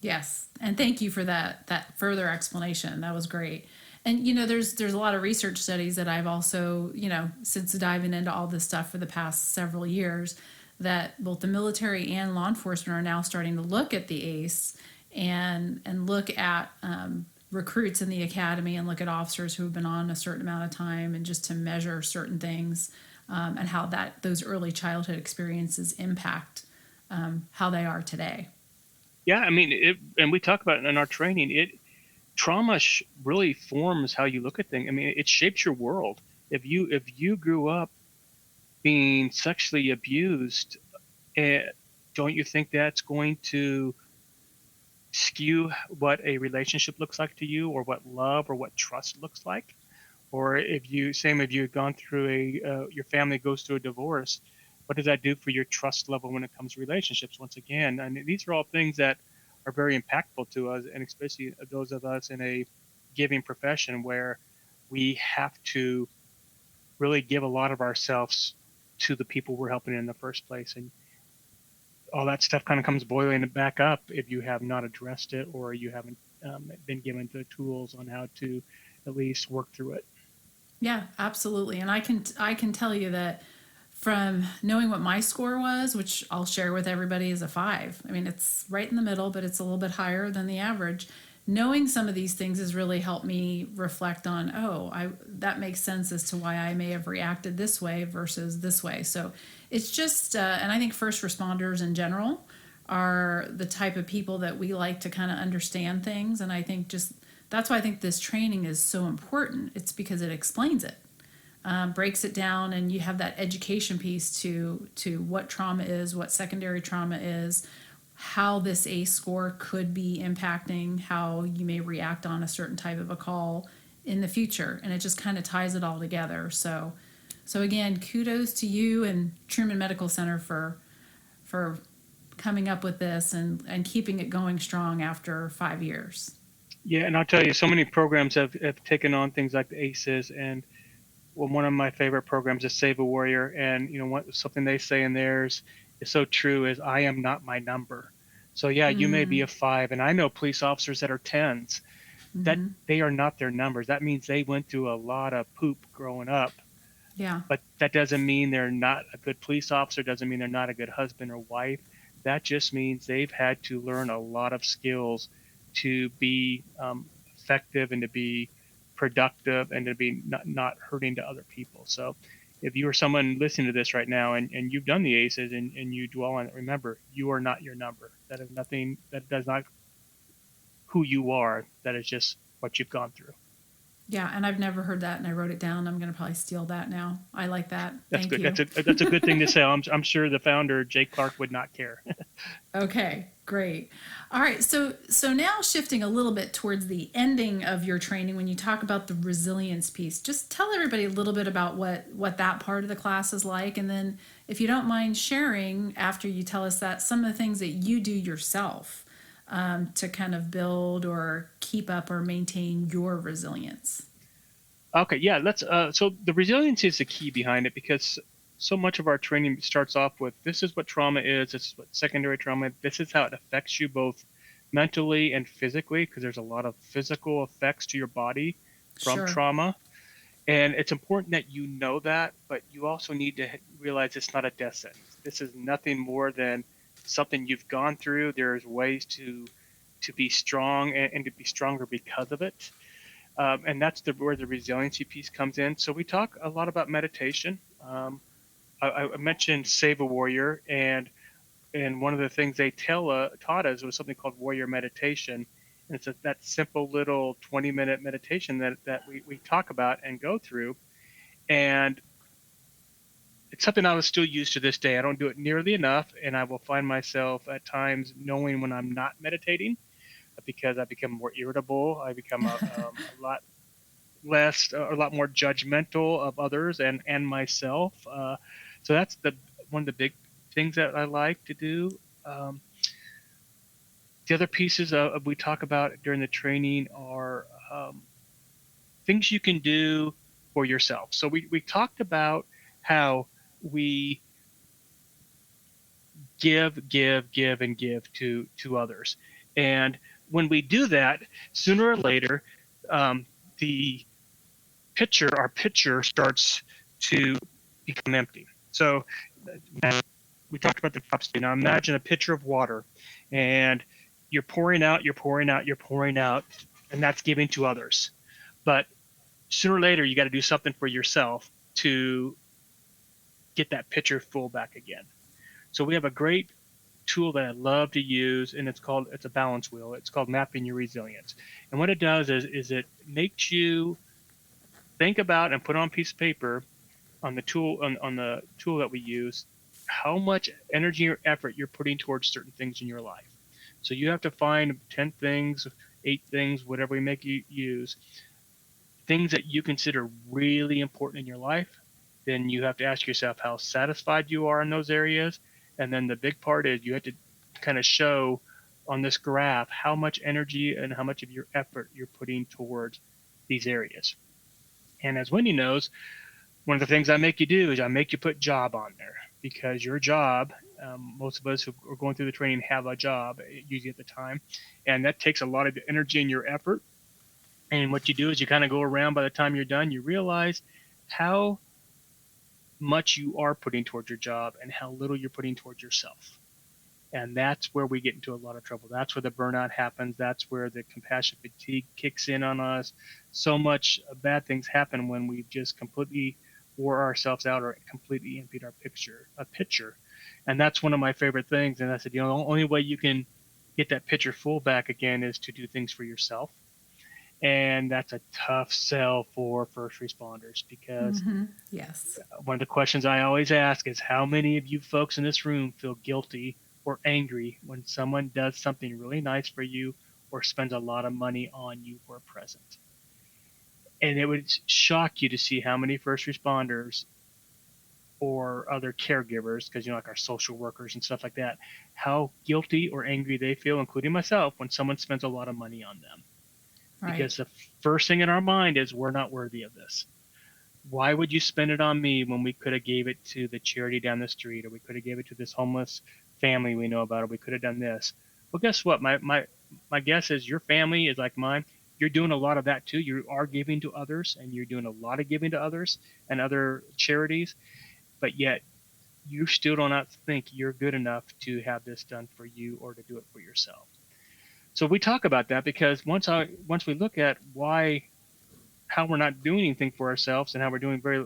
A: Yes, and thank you for that that further explanation. That was great. And you know, there's there's a lot of research studies that I've also you know since diving into all this stuff for the past several years that both the military and law enforcement are now starting to look at the ACE and and look at um, recruits in the academy and look at officers who have been on a certain amount of time and just to measure certain things um, and how that those early childhood experiences impact um, how they are today.
B: Yeah, I mean, it, and we talk about it in our training. It trauma sh- really forms how you look at things. I mean, it shapes your world. If you if you grew up being sexually abused, eh, don't you think that's going to skew what a relationship looks like to you or what love or what trust looks like? Or if you same if you've gone through a uh, your family goes through a divorce what does that do for your trust level when it comes to relationships? Once again and these are all things that are very impactful to us and especially those of us in a giving profession where we have to really give a lot of ourselves to the people we're helping in the first place. And all that stuff kind of comes boiling back up if you have not addressed it or you haven't um, been given the tools on how to at least work through it.
A: Yeah, absolutely. And I can I can tell you that from knowing what my score was, which I'll share with everybody is a five. I mean, it's right in the middle, but it's a little bit higher than the average. Knowing some of these things has really helped me reflect on, oh, I that makes sense as to why I may have reacted this way versus this way. So it's just, uh, and I think first responders in general are the type of people that we like to kind of understand things. And I think just that's why I think this training is so important. It's because it explains it, um, breaks it down, and you have that education piece to to what trauma is, what secondary trauma is, how this ACE score could be impacting how you may react on a certain type of a call in the future, and it just kind of ties it all together. So so again, kudos to you and Truman Medical Center for for coming up with this and, and keeping it going strong after five years.
B: Yeah, and I'll tell you, so many programs have, have taken on things like the ACEs, and well, one of my favorite programs is Save a Warrior, and you know what, something they say in theirs is so true is I am not my number. So yeah, mm-hmm. you may be a five, and I know police officers that are 10s mm-hmm. that they are not their numbers. That means they went through a lot of poop growing up
A: yeah.
B: But that doesn't mean they're not a good police officer, doesn't mean they're not a good husband or wife. That just means they've had to learn a lot of skills to be um, effective and to be productive and to be not, not hurting to other people. So if you are someone listening to this right now and, and you've done the ACEs and, and you dwell on it, remember, you are not your number. That is nothing, that does not who you are. That is just what you've gone through.
A: Yeah, and I've never heard that, and I wrote it down. I'm going to probably steal that now. I like that.
B: That's
A: Thank
B: good.
A: You.
B: That's a that's a good thing to say. I'm I'm sure the founder Jake Clark would not care.
A: okay, great. All right, so so now shifting a little bit towards the ending of your training, when you talk about the resilience piece, just tell everybody a little bit about what what that part of the class is like, and then if you don't mind sharing after you tell us that some of the things that you do yourself um, to kind of build or keep up or maintain your resilience?
B: Okay, yeah, let's. Uh, so the resilience is the key behind it because so much of our training starts off with this is what trauma is, this is what secondary trauma, this is how it affects you both mentally and physically because there's a lot of physical effects to your body from sure. trauma. And it's important that you know that, but you also need to realize it's not a death sentence. This is nothing more than something you've gone through. There's ways to to be strong and, and to be stronger because of it. Um, and that's the, where the resiliency piece comes in. So we talk a lot about meditation. Um, I, I, mentioned Save a Warrior, and and one of the things they tell uh, taught us was something called Warrior Meditation. And it's a, that simple little 20 minute meditation that, that we, we talk about and go through. And it's something I was still used to this day. I don't do it nearly enough, and I will find myself at times knowing when I'm not meditating because I become more irritable. I become a, um, a lot less, a lot more judgmental of others and and myself. Uh, so that's the one of the big things that I like to do. Um, the other pieces of, we talk about during the training are um, things you can do for yourself. So we, we talked about how we give, give, give, and give to to others. And when we do that, sooner or later, um, the pitcher, our pitcher, starts to become empty. So we talked about the state. Now imagine a pitcher of water, and you're pouring out, you're pouring out, you're pouring out, and that's giving to others. But sooner or later, you got to do something for yourself to get that pitcher full back again. So we have a great tool that I love to use, and it's called it's a balance wheel. It's called mapping your resilience. And what it does is is it makes you think about and put on a piece of paper on the tool on, on the tool that we use how much energy or effort you're putting towards certain things in your life. So you have to find 10 things, eight things, whatever we make you use, things that you consider really important in your life. Then you have to ask yourself how satisfied you are in those areas and then the big part is you have to kind of show on this graph how much energy and how much of your effort you're putting towards these areas. And as Wendy knows, one of the things I make you do is I make you put job on there because your job, um, most of us who are going through the training have a job usually at the time, and that takes a lot of the energy and your effort. And what you do is you kind of go around by the time you're done, you realize how much you are putting towards your job and how little you're putting towards yourself. And that's where we get into a lot of trouble. That's where the burnout happens. That's where the compassion fatigue kicks in on us. So much bad things happen when we've just completely wore ourselves out or completely emptied our picture, a pitcher. And that's one of my favorite things. And I said, you know, the only way you can get that pitcher full back again is to do things for yourself and that's a tough sell for first responders because
A: mm-hmm. yes.
B: one of the questions i always ask is how many of you folks in this room feel guilty or angry when someone does something really nice for you or spends a lot of money on you for a present? And it would shock you to see how many first responders or other caregivers because you know like our social workers and stuff like that how guilty or angry they feel including myself when someone spends a lot of money on them Right. Because the first thing in our mind is we're not worthy of this. Why would you spend it on me when we could have gave it to the charity down the street or we could have gave it to this homeless family we know about or we could have done this? Well, guess what? My my my guess is your family is like mine. You're doing a lot of that too. You are giving to others and you're doing a lot of giving to others and other charities, but yet you still do not think you're good enough to have this done for you or to do it for yourself. So we talk about that because once I once we look at why how we're not doing anything for ourselves and how we're doing very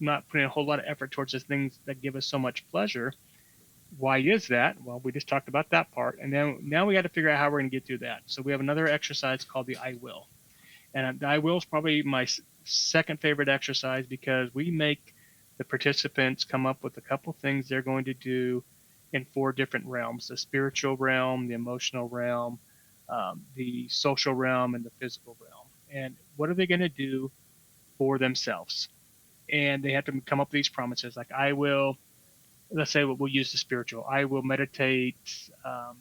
B: not putting a whole lot of effort towards the things that give us so much pleasure. Why is that? Well, we just talked about that part, and then now we got to figure out how we're going to get through that. So we have another exercise called the I will, and the I will is probably my second favorite exercise because we make the participants come up with a couple things they're going to do in four different realms the spiritual realm, the emotional realm, um, the social realm, and the physical realm. And what are they going to do for themselves? And they have to come up with these promises like, I will, let's say we'll use the spiritual, I will meditate um,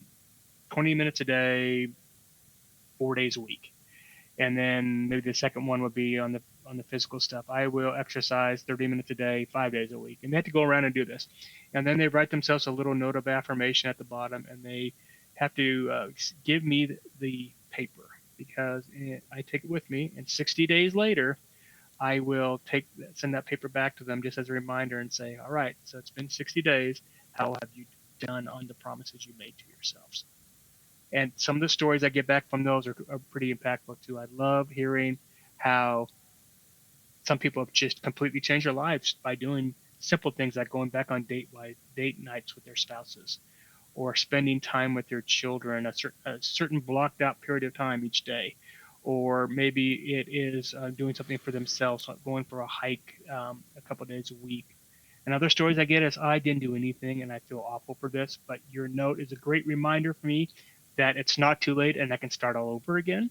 B: 20 minutes a day, four days a week. And then maybe the second one would be on the on the physical stuff. I will exercise 30 minutes a day, five days a week. And they have to go around and do this. And then they write themselves a little note of affirmation at the bottom and they have to uh, give me the, paper because it, I take it with me. And 60 days later, I will take send that paper back to them just as a reminder and say, all right, so it's been 60 days. How have you done on the promises you made to yourselves? And some of the stories I get back from those are, are pretty impactful too. I love hearing how some people have just completely changed their lives by doing simple things like going back on date date nights with their spouses or spending time with their children a, cer- a certain blocked out period of time each day or maybe it is uh, doing something for themselves, like going for a hike um, a couple days a week. And other stories I get is I didn't do anything and I feel awful for this, but your note is a great reminder for me that it's not too late and I can start all over again.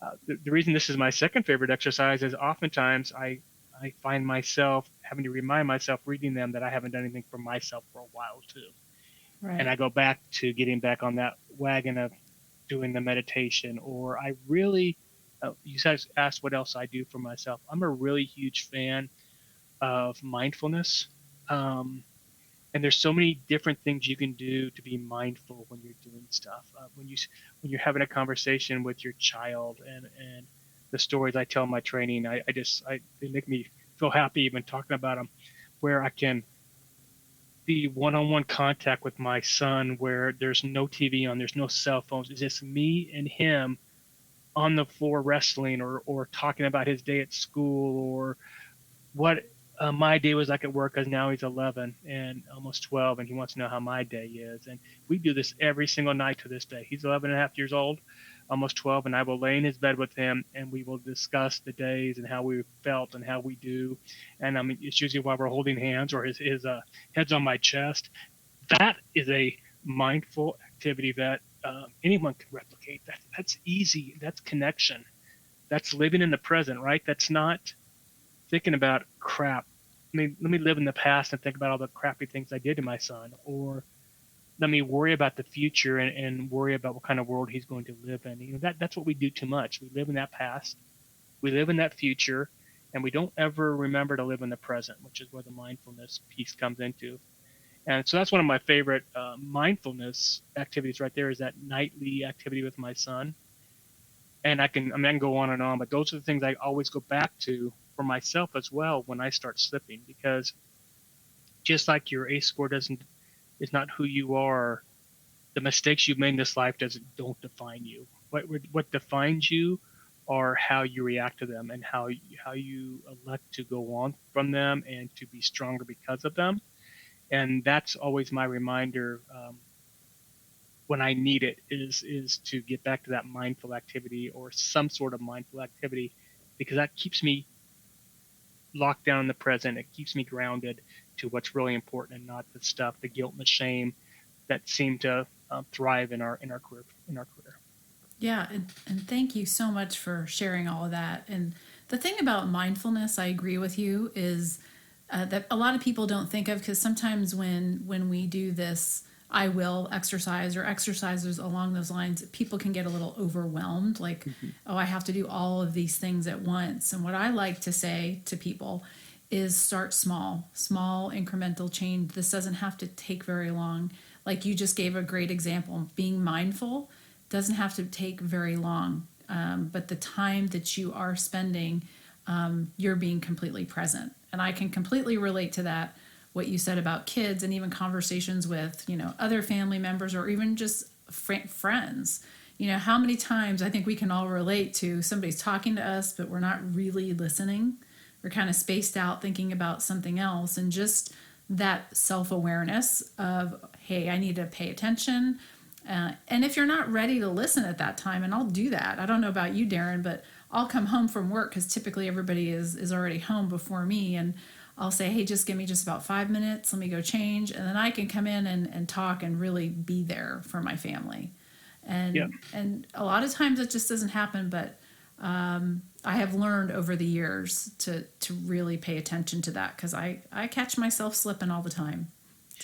B: Uh, the, the reason this is my second favorite exercise is oftentimes I I find myself having to remind myself reading them that I haven't done anything for myself for a while too. Right. And I go back to getting back on that wagon of doing the meditation, or I really, uh, you guys asked what else I do for myself. I'm a really huge fan of mindfulness. Um, and there's so many different things you can do to be mindful when you're doing stuff. Uh, when you when you're having a conversation with your child, and and the stories I tell in my training, I, I just I, they make me feel happy even talking about them. Where I can be one-on-one contact with my son where there's no TV on, there's no cell phones. It's just me and him on the floor wrestling or, or talking about his day at school or what uh, my day was like at work because now he's 11 and almost 12 and he wants to know how my day is. And we do this every single night to this day. He's 11 and a half years old almost 12, and I will lay in his bed with him, and we will discuss the days and how we felt and how we do. And I mean, it's usually while we're holding hands or his his uh, head's on my chest. That is a mindful activity that uh, anyone can replicate. That that's easy. That's connection. That's living in the present, right? That's not thinking about crap. I mean, let me live in the past and think about all the crappy things I did to my son, or let me worry about the future and, and worry about what kind of world he's going to live in. You know, that that's what we do too much. We live in that past, we live in that future, and we don't ever remember to live in the present, which is where the mindfulness piece comes into. And so that's one of my favorite uh, mindfulness activities right there is that nightly activity with my son. And I can I mean I can go on and on, but those are the things I always go back to for myself as well when I start slipping because just like your ACE score doesn't is not who you are. The mistakes you've made in this life doesn't don't define you. What what defines you are how you react to them and how how you elect to go on from them and to be stronger because of them. And that's always my reminder um, when I need it is is to get back to that mindful activity or some sort of mindful activity because that keeps me locked down the present. It keeps me grounded to what's really important and not the stuff, the guilt and the shame that seem to uh, thrive in our in our career in our career.
A: Yeah, and, and thank you so much for sharing all of that. And the thing about mindfulness, I agree with you, is uh, that a lot of people don't think of because sometimes when when we do this I will exercise or exercises along those lines, people can get a little overwhelmed like, mm-hmm. oh, I have to do all of these things at once. And what I like to say to people is start small, small incremental change. This doesn't have to take very long. Like you just gave a great example, being mindful doesn't have to take very long. Um, but the time that you are spending, um, you're being completely present. And I can completely relate to that what you said about kids and even conversations with you know other family members or even just fr- friends. You know how many times i think we can all relate to somebody's talking to us but we're not really listening. We're kind of spaced out thinking about something else and just that self-awareness of hey i need to pay attention. Uh, and if you're not ready to listen at that time and i'll do that. I don't know about you darren but i'll come home from work because typically everybody is is already home before me. And I'll say, hey, just give me just about five minutes. Let me go change. And then I can come in and, and talk and really be there for my family. And, yeah. and a lot of times it just doesn't happen, but um, I have learned over the years to, to really pay attention to that because I, I catch myself slipping all the time.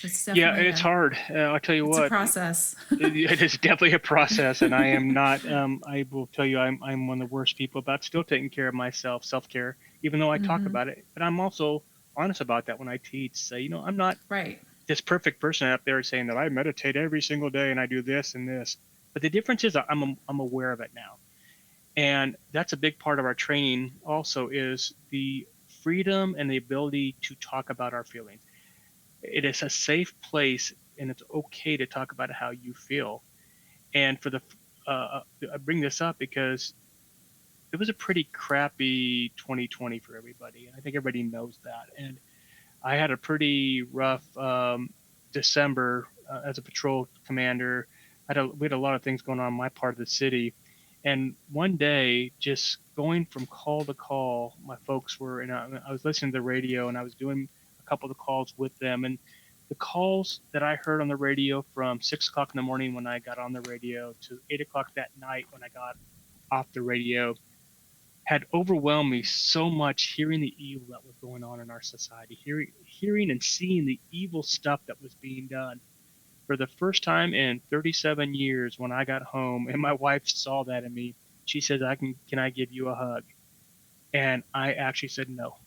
B: It's yeah, it's a, hard. Uh, I'll tell you
A: it's
B: what.
A: a process.
B: it, it is definitely a process, and I am not. Um, I will tell you, I'm I'm one of the worst people about still taking care of myself, self care, even though I mm-hmm. talk about it. But I'm also honest about that when I teach. Say, you know, I'm not
A: right
B: this perfect person out there saying that I meditate every single day and I do this and this. But the difference is I'm I'm aware of it now, and that's a big part of our training also is the freedom and the ability to talk about our feelings it is a safe place and it's okay to talk about how you feel and for the uh, i bring this up because it was a pretty crappy 2020 for everybody And i think everybody knows that. And i had a pretty rough um, december uh, as a patrol commander. I had a, we had a lot of things going on in my part of the city. And one day, just going from call to call, my folks were, and I, I was listening to the radio and I was doing a couple of the calls with them. And the calls that I heard on the radio from six o'clock in the morning when I got on the radio to eight o'clock that night when I got off the radio had overwhelmed me so much hearing the evil that was going on in our society, hearing, hearing and seeing the evil stuff that was being done for the first time in 37 years when I got home and my wife saw that in me, she says, "I can can I give you a hug?" And I actually said no.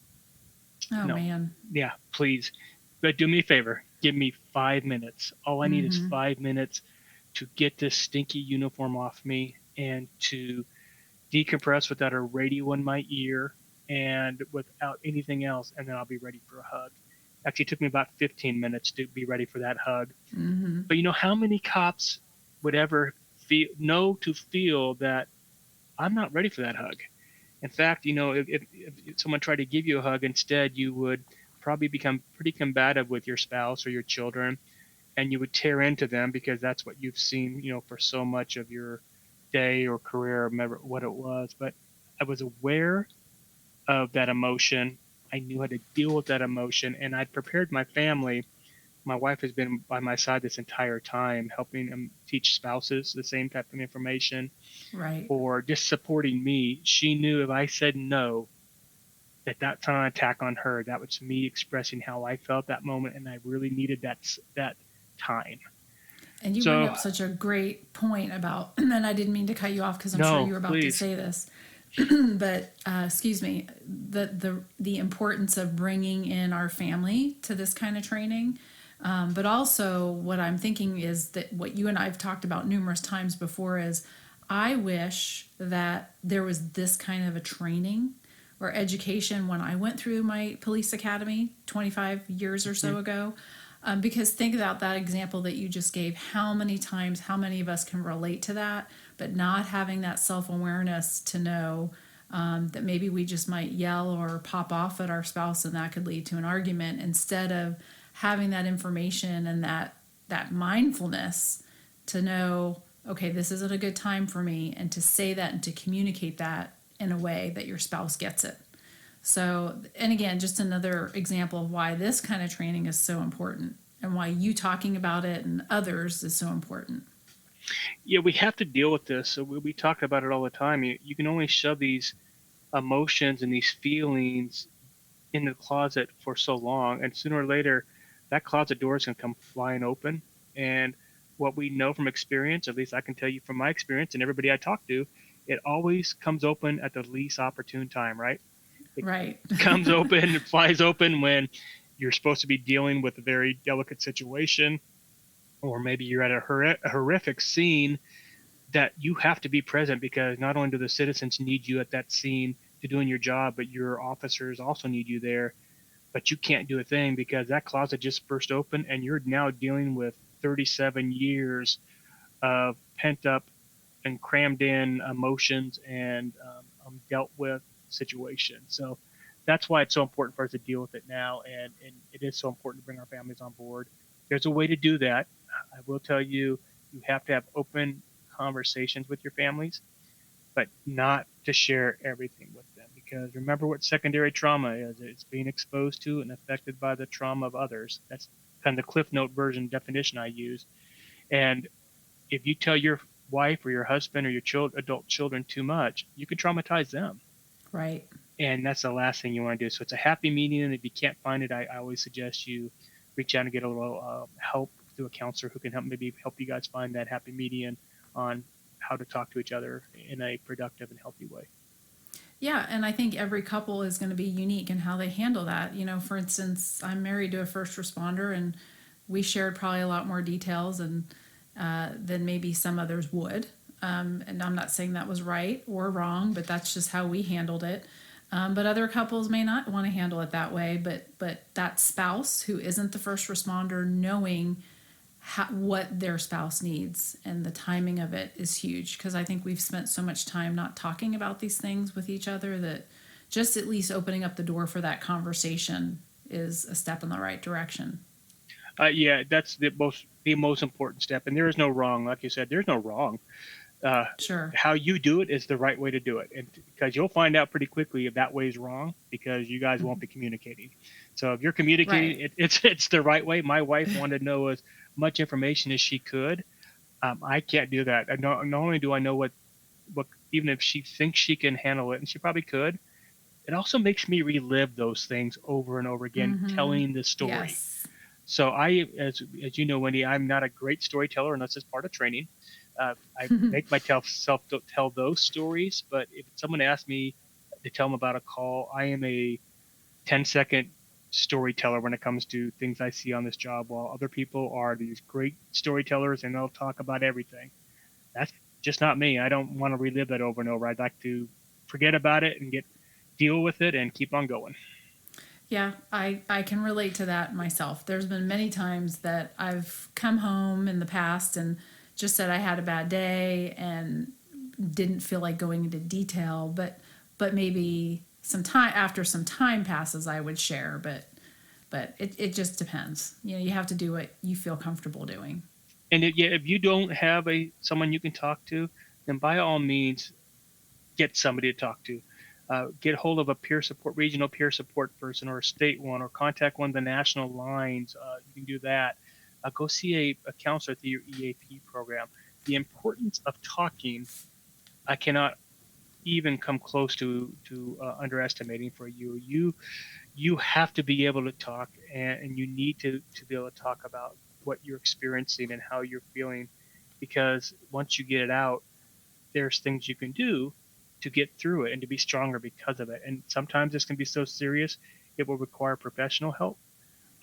A: Oh no. man.
B: Yeah, please. But do me a favor. Give me 5 minutes. All I need mm-hmm. is 5 minutes to get this stinky uniform off me and to decompress without a radio in my ear and without anything else and then I'll be ready for a hug. Actually, took me about 15 minutes to be ready for that hug. Mm-hmm. But you know how many cops would ever feel know to feel that I'm not ready for that hug. In fact, you know, if, if, if someone tried to give you a hug instead, you would probably become pretty combative with your spouse or your children, and you would tear into them because that's what you've seen, you know, for so much of your day or career, or remember what it was. But I was aware of that emotion I knew how to deal with that emotion, and I'd prepared my family. My wife has been by my side this entire time, helping them teach spouses the same type of information,
A: right?
B: Or just supporting me. She knew if I said no, that that's not an attack on her. That was me expressing how I felt that moment, and I really needed that that time.
A: And you so, bring up such a great point about, and I didn't mean to cut you off because I'm no, sure you were about please. to say this. but uh, excuse me, the the the importance of bringing in our family to this kind of training. Um, but also, what I'm thinking is that what you and I have talked about numerous times before is I wish that there was this kind of a training or education when I went through my police academy 25 years or so mm-hmm. ago. Um, because think about that example that you just gave. How many times, how many of us can relate to that? but not having that self awareness to know um, that maybe we just might yell or pop off at our spouse and that could lead to an argument instead of having that information and that that mindfulness to know okay this isn't a good time for me and to say that and to communicate that in a way that your spouse gets it so and again just another example of why this kind of training is so important and why you talking about it and others is so important
B: yeah, we have to deal with this. So we, talk about it all the time. You, you can only shove these emotions and these feelings in the closet for so long, and sooner or later, that closet door is going to come flying open. And what we know from experience, at least I can tell you from my experience and everybody I talk to, it always comes open at the least opportune time, right? It
A: right.
B: comes open, flies open when you're supposed to be dealing with a very delicate situation or maybe you're at a, hor- a horrific scene that you have to be present because not only do the citizens need you at that scene to doing your job, but your officers also need you there. But you can't do a thing because that closet just burst open and you're now dealing with 37 years of pent up and crammed in emotions and um, um, dealt with situations. So that's why it's so important for us to deal with it now. And, and it is so important to bring our families on board. There's a way to do that. I will tell you, you have to have open conversations with your families, but not to share everything with them. Because remember what secondary trauma is it's being exposed to and affected by the trauma of others. That's kind of the Cliff Note version definition I use. And if you tell your wife or your husband or your child, adult children too much, you can traumatize them.
A: Right.
B: And that's the last thing you want to do. So it's a happy medium. If you can't find it, I, I always suggest you reach out and get a little uh, help through a counselor who can help maybe help you guys find that happy median on how to talk to each other in a productive and healthy way.
A: Yeah, and I think every couple is going to be unique in how they handle that. You know, for instance, I'm married to a first responder, and we shared probably a lot more details and uh, than maybe some others would. Um, and I'm not saying that was right or wrong, but that's just how we handled it. Um, but other couples may not want to handle it that way. But but that spouse who isn't the first responder, knowing how, what their spouse needs and the timing of it is huge because I think we've spent so much time not talking about these things with each other that just at least opening up the door for that conversation is a step in the right direction.
B: Uh, yeah, that's the most the most important step, and there is no wrong. Like you said, there's no wrong. Uh,
A: sure.
B: How you do it is the right way to do it, and because you'll find out pretty quickly if that way is wrong because you guys mm-hmm. won't be communicating. So if you're communicating, right. it, it's it's the right way. My wife wanted to know as much information as she could. Um, I can't do that. Not, not only do I know what what even if she thinks she can handle it, and she probably could, it also makes me relive those things over and over again, mm-hmm. telling the story. Yes so I, as as you know, Wendy, I'm not a great storyteller unless it's part of training. Uh, I make myself self tell those stories, but if someone asks me to tell them about a call, I am a 10 second storyteller when it comes to things I see on this job, while other people are these great storytellers and they'll talk about everything. That's just not me. I don't want to relive that over and over. I'd like to forget about it and get deal with it and keep on going.
A: Yeah, I, I can relate to that myself. There's been many times that I've come home in the past and just said I had a bad day and didn't feel like going into detail, but but maybe some time after some time passes I would share, but but it, it just depends. You know, you have to do what you feel comfortable doing.
B: And if, yeah, if you don't have a someone you can talk to, then by all means get somebody to talk to uh, get hold of a peer support, regional peer support person or a state one, or contact one of the national lines. Uh, you can do that. Uh, go see a, a counselor through your EAP program. The importance of talking, I cannot even come close to to uh, underestimating for you. You you have to be able to talk, and, and you need to to be able to talk about what you're experiencing and how you're feeling, because once you get it out, there's things you can do to get through it and to be stronger because of it. And sometimes this can be so serious, it will require professional help.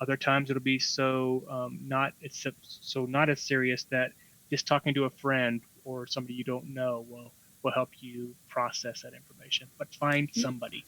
B: Other times it'll be so um, not it's so not as serious that just talking to a friend or somebody you don't know will will help you process that information. But find somebody.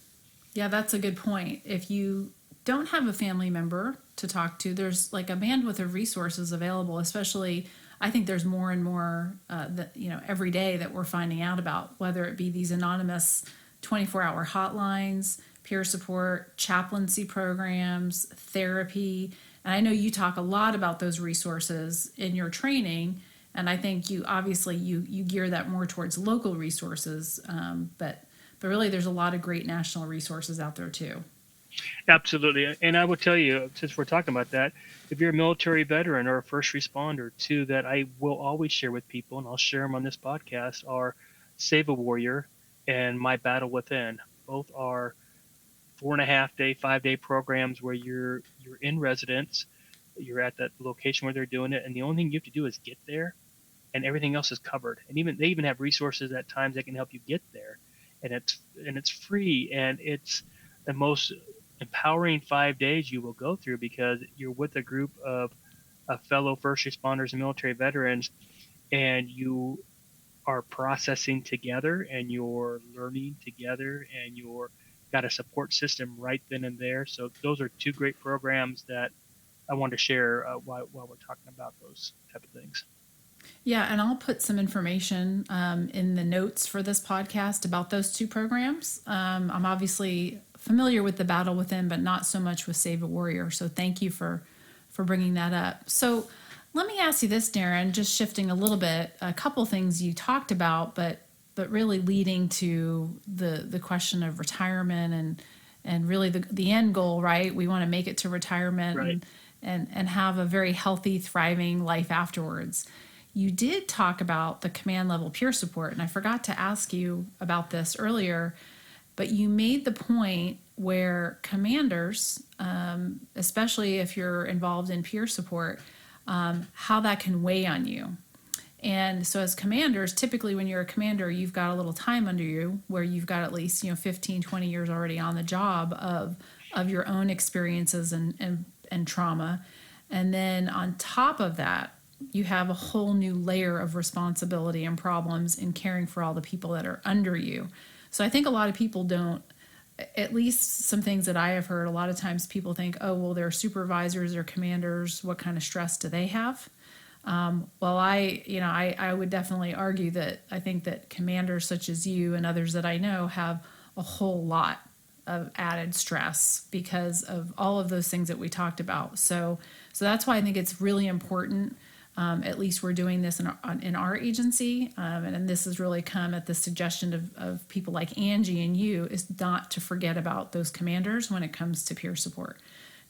A: Yeah, that's a good point. If you don't have a family member to talk to, there's like a bandwidth of resources available, especially I think there's more and more uh, that you know every day that we're finding out about whether it be these anonymous 24-hour hotlines, peer support, chaplaincy programs, therapy, and I know you talk a lot about those resources in your training. And I think you obviously you you gear that more towards local resources, um, but but really there's a lot of great national resources out there too.
B: Absolutely. And I will tell you, since we're talking about that, if you're a military veteran or a first responder, too, that I will always share with people, and I'll share them on this podcast, are Save a Warrior and My Battle Within. Both are four and a half day, five day programs where you're you're in residence, you're at that location where they're doing it, and the only thing you have to do is get there, and everything else is covered. And even they even have resources at times that can help you get there, and it's and it's free and it's the most empowering five days you will go through because you're with a group of, of fellow first responders and military veterans and you are processing together and you're learning together and you're got a support system right then and there so those are two great programs that i want to share uh, while, while we're talking about those type of things
A: yeah, and I'll put some information um, in the notes for this podcast about those two programs. Um, I'm obviously familiar with the battle within, but not so much with Save a Warrior. So thank you for for bringing that up. So let me ask you this, Darren. Just shifting a little bit, a couple things you talked about, but but really leading to the the question of retirement and and really the the end goal, right? We want to make it to retirement right. and, and and have a very healthy, thriving life afterwards. You did talk about the command level peer support, and I forgot to ask you about this earlier but you made the point where commanders, um, especially if you're involved in peer support, um, how that can weigh on you. And so, as commanders, typically when you're a commander, you've got a little time under you where you've got at least, you know, 15, 20 years already on the job of, of your own experiences and, and, and trauma. And then on top of that, you have a whole new layer of responsibility and problems in caring for all the people that are under you. So I think a lot of people don't at least some things that I have heard, a lot of times people think, oh, well, they're supervisors or commanders. What kind of stress do they have? Um, well, I, you know, I, I would definitely argue that I think that commanders such as you and others that I know have a whole lot of added stress because of all of those things that we talked about. So, so that's why I think it's really important um, at least we're doing this in our, in our agency, um, and, and, this has really come at the suggestion of, of people like Angie and you, is not to forget about those commanders when it comes to peer support.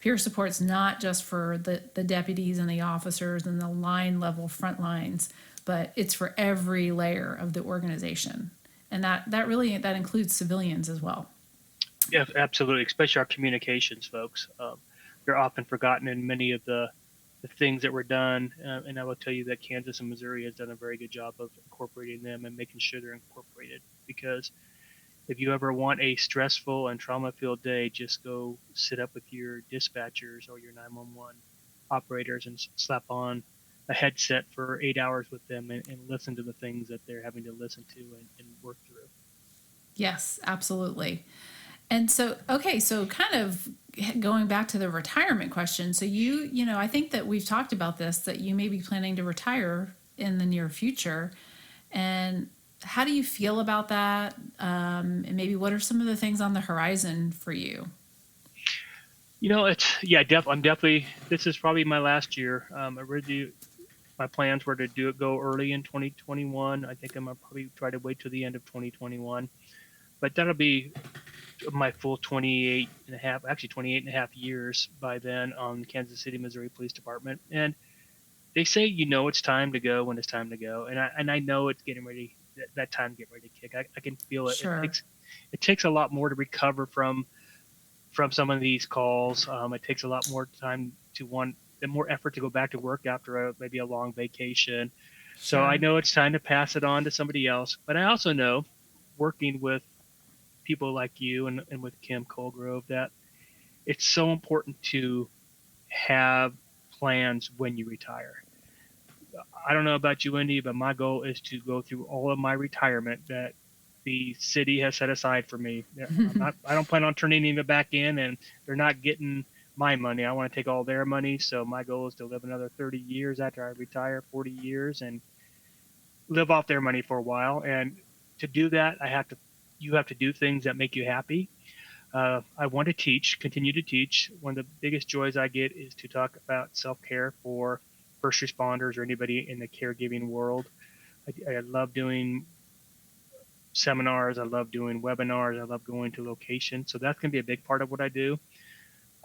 A: Peer support is not just for the, the deputies and the officers and the line level front lines, but it's for every layer of the organization, and that that really that includes civilians as well.
B: Yeah, absolutely, especially our communications folks. Um, they're often forgotten in many of the the things that were done. Uh, and I will tell you that Kansas and Missouri has done a very good job of incorporating them and making sure they're incorporated. Because if you ever want a stressful and trauma-filled day, just go sit up with your dispatchers or your 911 operators and slap on a headset for eight hours with them and, and listen to the things that they're having to listen to and, and work through.
A: Yes, absolutely. And so, okay, so kind of going back to the retirement question. So you, you know, I think that we've talked about this that you may be planning to retire in the near future. And how do you feel about that? Um, and maybe what are some of the things on the horizon for you?
B: You know, it's yeah, def, I'm definitely. This is probably my last year. Um, originally, my plans were to do it go early in 2021. I think I'm gonna probably try to wait till the end of 2021, but that'll be my full 28 and a half, actually 28 and a half years by then on the Kansas City, Missouri Police Department. And they say, you know, it's time to go when it's time to go. And I, and I know it's getting ready, that, that time getting ready to kick. I, I can feel it.
A: Sure.
B: It takes, it takes a lot more to recover from, from some of these calls. Um, it takes a lot more time to want, the more effort to go back to work after a, maybe a long vacation. Sure. So I know it's time to pass it on to somebody else. But I also know working with people like you and, and with Kim Colgrove that it's so important to have plans when you retire. I don't know about you, Wendy, but my goal is to go through all of my retirement that the city has set aside for me. Not, I don't plan on turning any of it back in, and they're not getting my money. I want to take all their money. So my goal is to live another 30 years after I retire, 40 years, and live off their money for a while. And to do that, I have to you have to do things that make you happy. Uh, I want to teach, continue to teach. One of the biggest joys I get is to talk about self care for first responders or anybody in the caregiving world. I, I, love doing seminars. I love doing webinars. I love going to locations. So that's going to be a big part of what I do.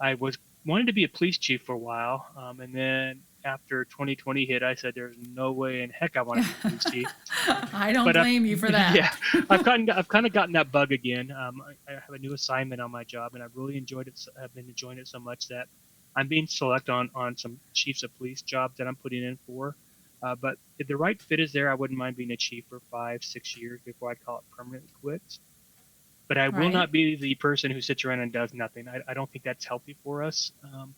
B: I was wanted to be a police chief for a while, um, and then after 2020 hit, I said, "There's no way in heck I want to be a police chief."
A: I don't but blame I've, you for that.
B: Yeah, I've gotten, I've kind of gotten that bug again. Um, I, I, have a new assignment on my job, and I've really enjoyed it. I've been enjoying it so much that I'm being select on on some chiefs of police jobs that I'm putting in for. Uh, but if the right fit is there, I wouldn't mind being a chief for five, six years before I call it permanent quits. But I right. will not be the person who sits around and does nothing. I, I don't think that's healthy for us. Um,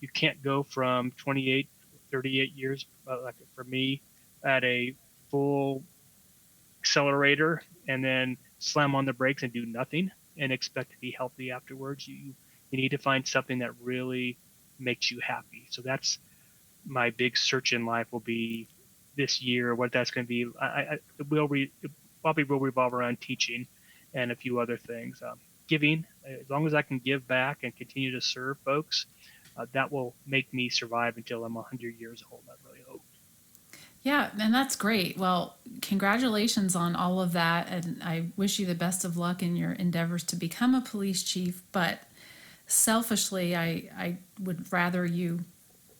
B: you can't go from 28 38 years, uh, like for me, at a full accelerator and then slam on the brakes and do nothing and expect to be healthy afterwards. You you need to find something that really makes you happy. So that's my big search in life will be this year. What that's going to be, I, I it will re, it probably will revolve around teaching and a few other things. Um, giving, as long as I can give back and continue to serve folks, uh, that will make me survive until I'm 100 years old. I really hope.
A: Yeah, and that's great. Well, congratulations on all of that. And I wish you the best of luck in your endeavors to become a police chief. But selfishly, I, I would rather you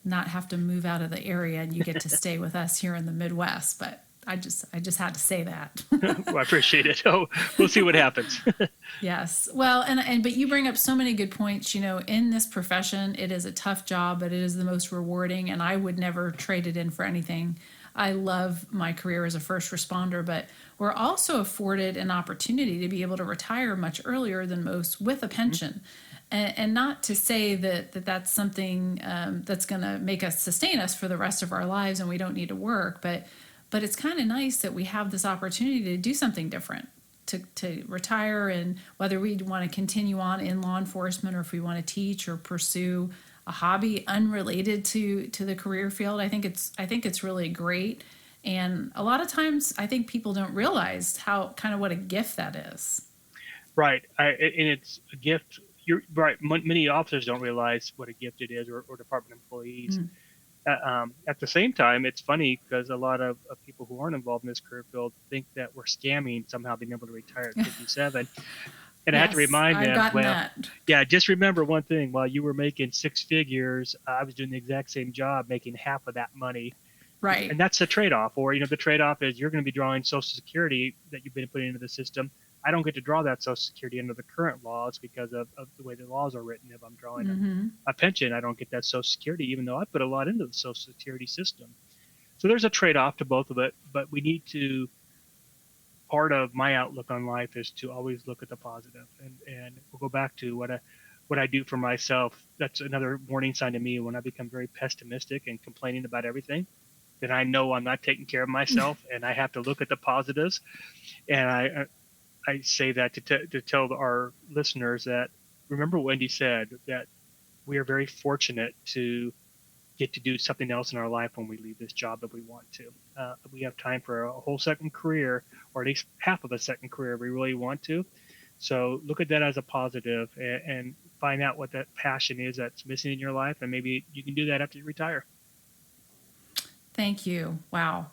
A: not have to move out of the area and you get to stay with us here in the Midwest. But I just I just had to say that.
B: well, I appreciate it. Oh, we'll see what happens.
A: yes. Well, and and but you bring up so many good points. You know, in this profession, it is a tough job, but it is the most rewarding, and I would never trade it in for anything. I love my career as a first responder, but we're also afforded an opportunity to be able to retire much earlier than most with a mm-hmm. pension. And, and not to say that, that that's something um, that's going to make us sustain us for the rest of our lives and we don't need to work but but it's kind of nice that we have this opportunity to do something different to, to retire and whether we want to continue on in law enforcement or if we want to teach or pursue a hobby unrelated to to the career field i think it's i think it's really great. And a lot of times i think people don't realize how kind of what a gift that is.
B: Right. I, and it's a gift you're right many officers don't realize what a gift it is or, or department employees mm. uh, um, at the same time it's funny because a lot of, of, people who aren't involved in this career field think that we're scamming somehow being able to retire at 57 And yes, I had to remind them, well, that. yeah, just remember one thing. While you were making six figures, I was doing the exact same job, making half of that money.
A: Right.
B: And that's the trade-off. Or you know, the trade-off is you're going to be drawing Social Security that you've been putting into the system. I don't get to draw that Social Security under the current laws because of, of the way the laws are written. If I'm drawing mm-hmm. a, a pension, I don't get that Social Security, even though I put a lot into the Social Security system. So there's a trade-off to both of it, but we need to part of my outlook on life is to always look at the positive and and we'll go back to what I what I do for myself. That's another warning sign to me when I become very pessimistic and complaining about everything. Then I know I'm not taking care of myself, and I have to look at the positives. And I I say that to t- to tell our listeners that remember Wendy said that we are very fortunate to get to do something else in our life when we leave this job that we want to. Uh, we have time for a whole second career, or at least half of a second career if we really want to. So look at that as a positive and, and find out what that passion is that's missing in your life, and maybe you can do that after you retire.
A: Thank you. Wow,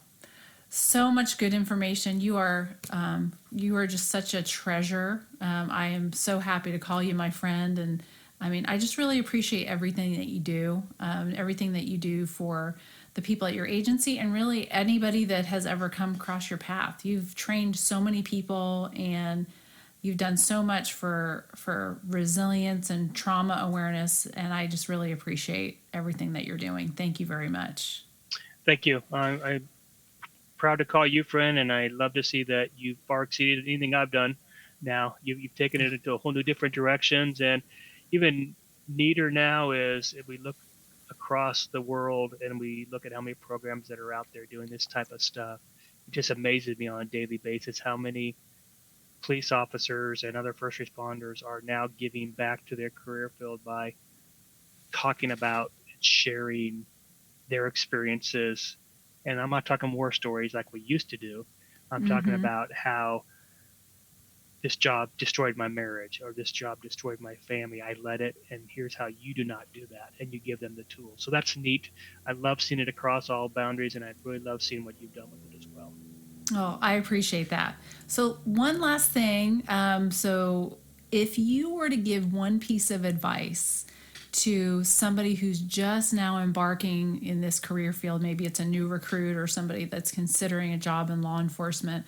A: so much good information. You are um, you are just such a treasure. Um, I am so happy to call you my friend and I mean, I just really appreciate everything that you do, um, everything that you do for the people at your agency, and really anybody that has ever come across your path. You've trained so many people, and you've done so much for for resilience and trauma awareness. And I just really appreciate everything that you're doing. Thank you very much.
B: Thank you. I'm proud to call you friend, and I love to see that you've far exceeded anything I've done. Now you, you've taken it into a whole new different directions and even neater now is if we look across the world and we look at how many programs that are out there doing this type of stuff, it just amazes me on a daily basis how many police officers and other first responders are now giving back to their career field by talking about sharing their experiences. And I'm not talking war stories like we used to do. I'm mm-hmm. talking about how this job destroyed my marriage or this job destroyed my family. I let it, and here's how you do not do that. And you give them the tools. So that's neat. I love seeing it across all boundaries, and I really love seeing what you've done with it as well.
A: Oh, I appreciate that. So, one last thing. Um, so, if you were to give one piece of advice to somebody who's just now embarking in this career field, maybe it's a new recruit or somebody that's considering a job in law enforcement,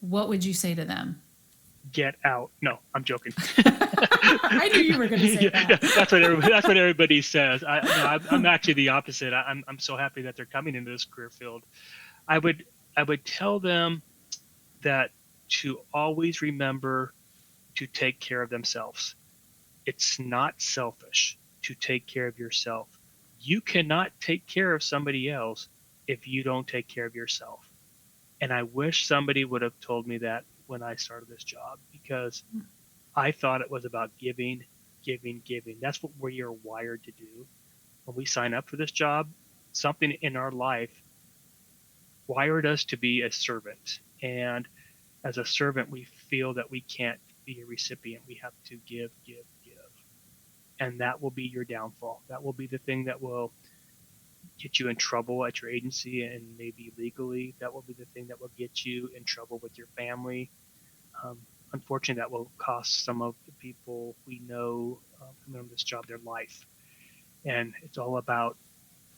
A: what would you say to them?
B: get out. No, I'm joking.
A: I knew you were going to say that. Yeah,
B: that's what everybody, that's what everybody says. I, no, I'm, actually the opposite. I, I'm I'm so happy that they're coming into this career field. I would I would tell them that to always remember to take care of themselves. It's not selfish to take care of yourself. You cannot take care of somebody else if you don't take care of yourself. And I wish somebody would have told me that when I started this job because hmm. I thought it was about giving, giving, giving. That's what we are wired to do. When we sign up for this job, something in our life wired us to be a servant. And as a servant, we feel that we can't be a recipient. We have to give, give, give. And that will be your downfall. That will be the thing that will get you in trouble at your agency and maybe legally. That will be the thing that will get you in trouble with your family. Um, unfortunately, that will cost some of the people we know uh, this job their life. And it's all about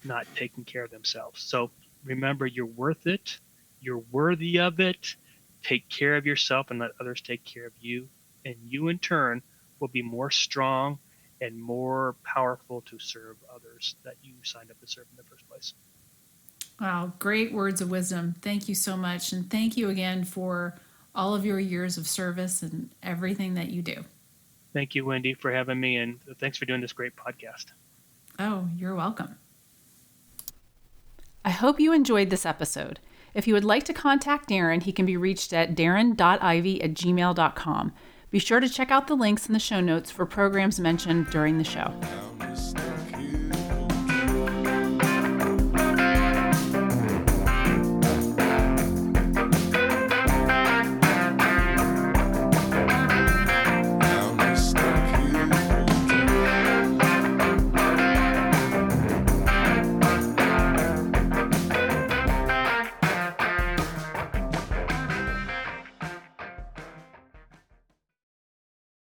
B: not taking care of themselves. So remember, you're worth it. You're worthy of it. Take care of yourself and let others take care of you. And you, in turn, will be more strong and more powerful to serve others that you signed up to serve in the first place.
A: Wow, great words of wisdom. Thank you so much. And thank you again for all of your years of service and everything that you do.
B: Thank you, Wendy, for having me, and thanks for doing this great podcast.
A: Oh, you're welcome. I hope you enjoyed this episode. If you would like to contact Darren, he can be reached at darren.ivey at gmail.com. Be sure to check out the links in the show notes for programs mentioned during the show.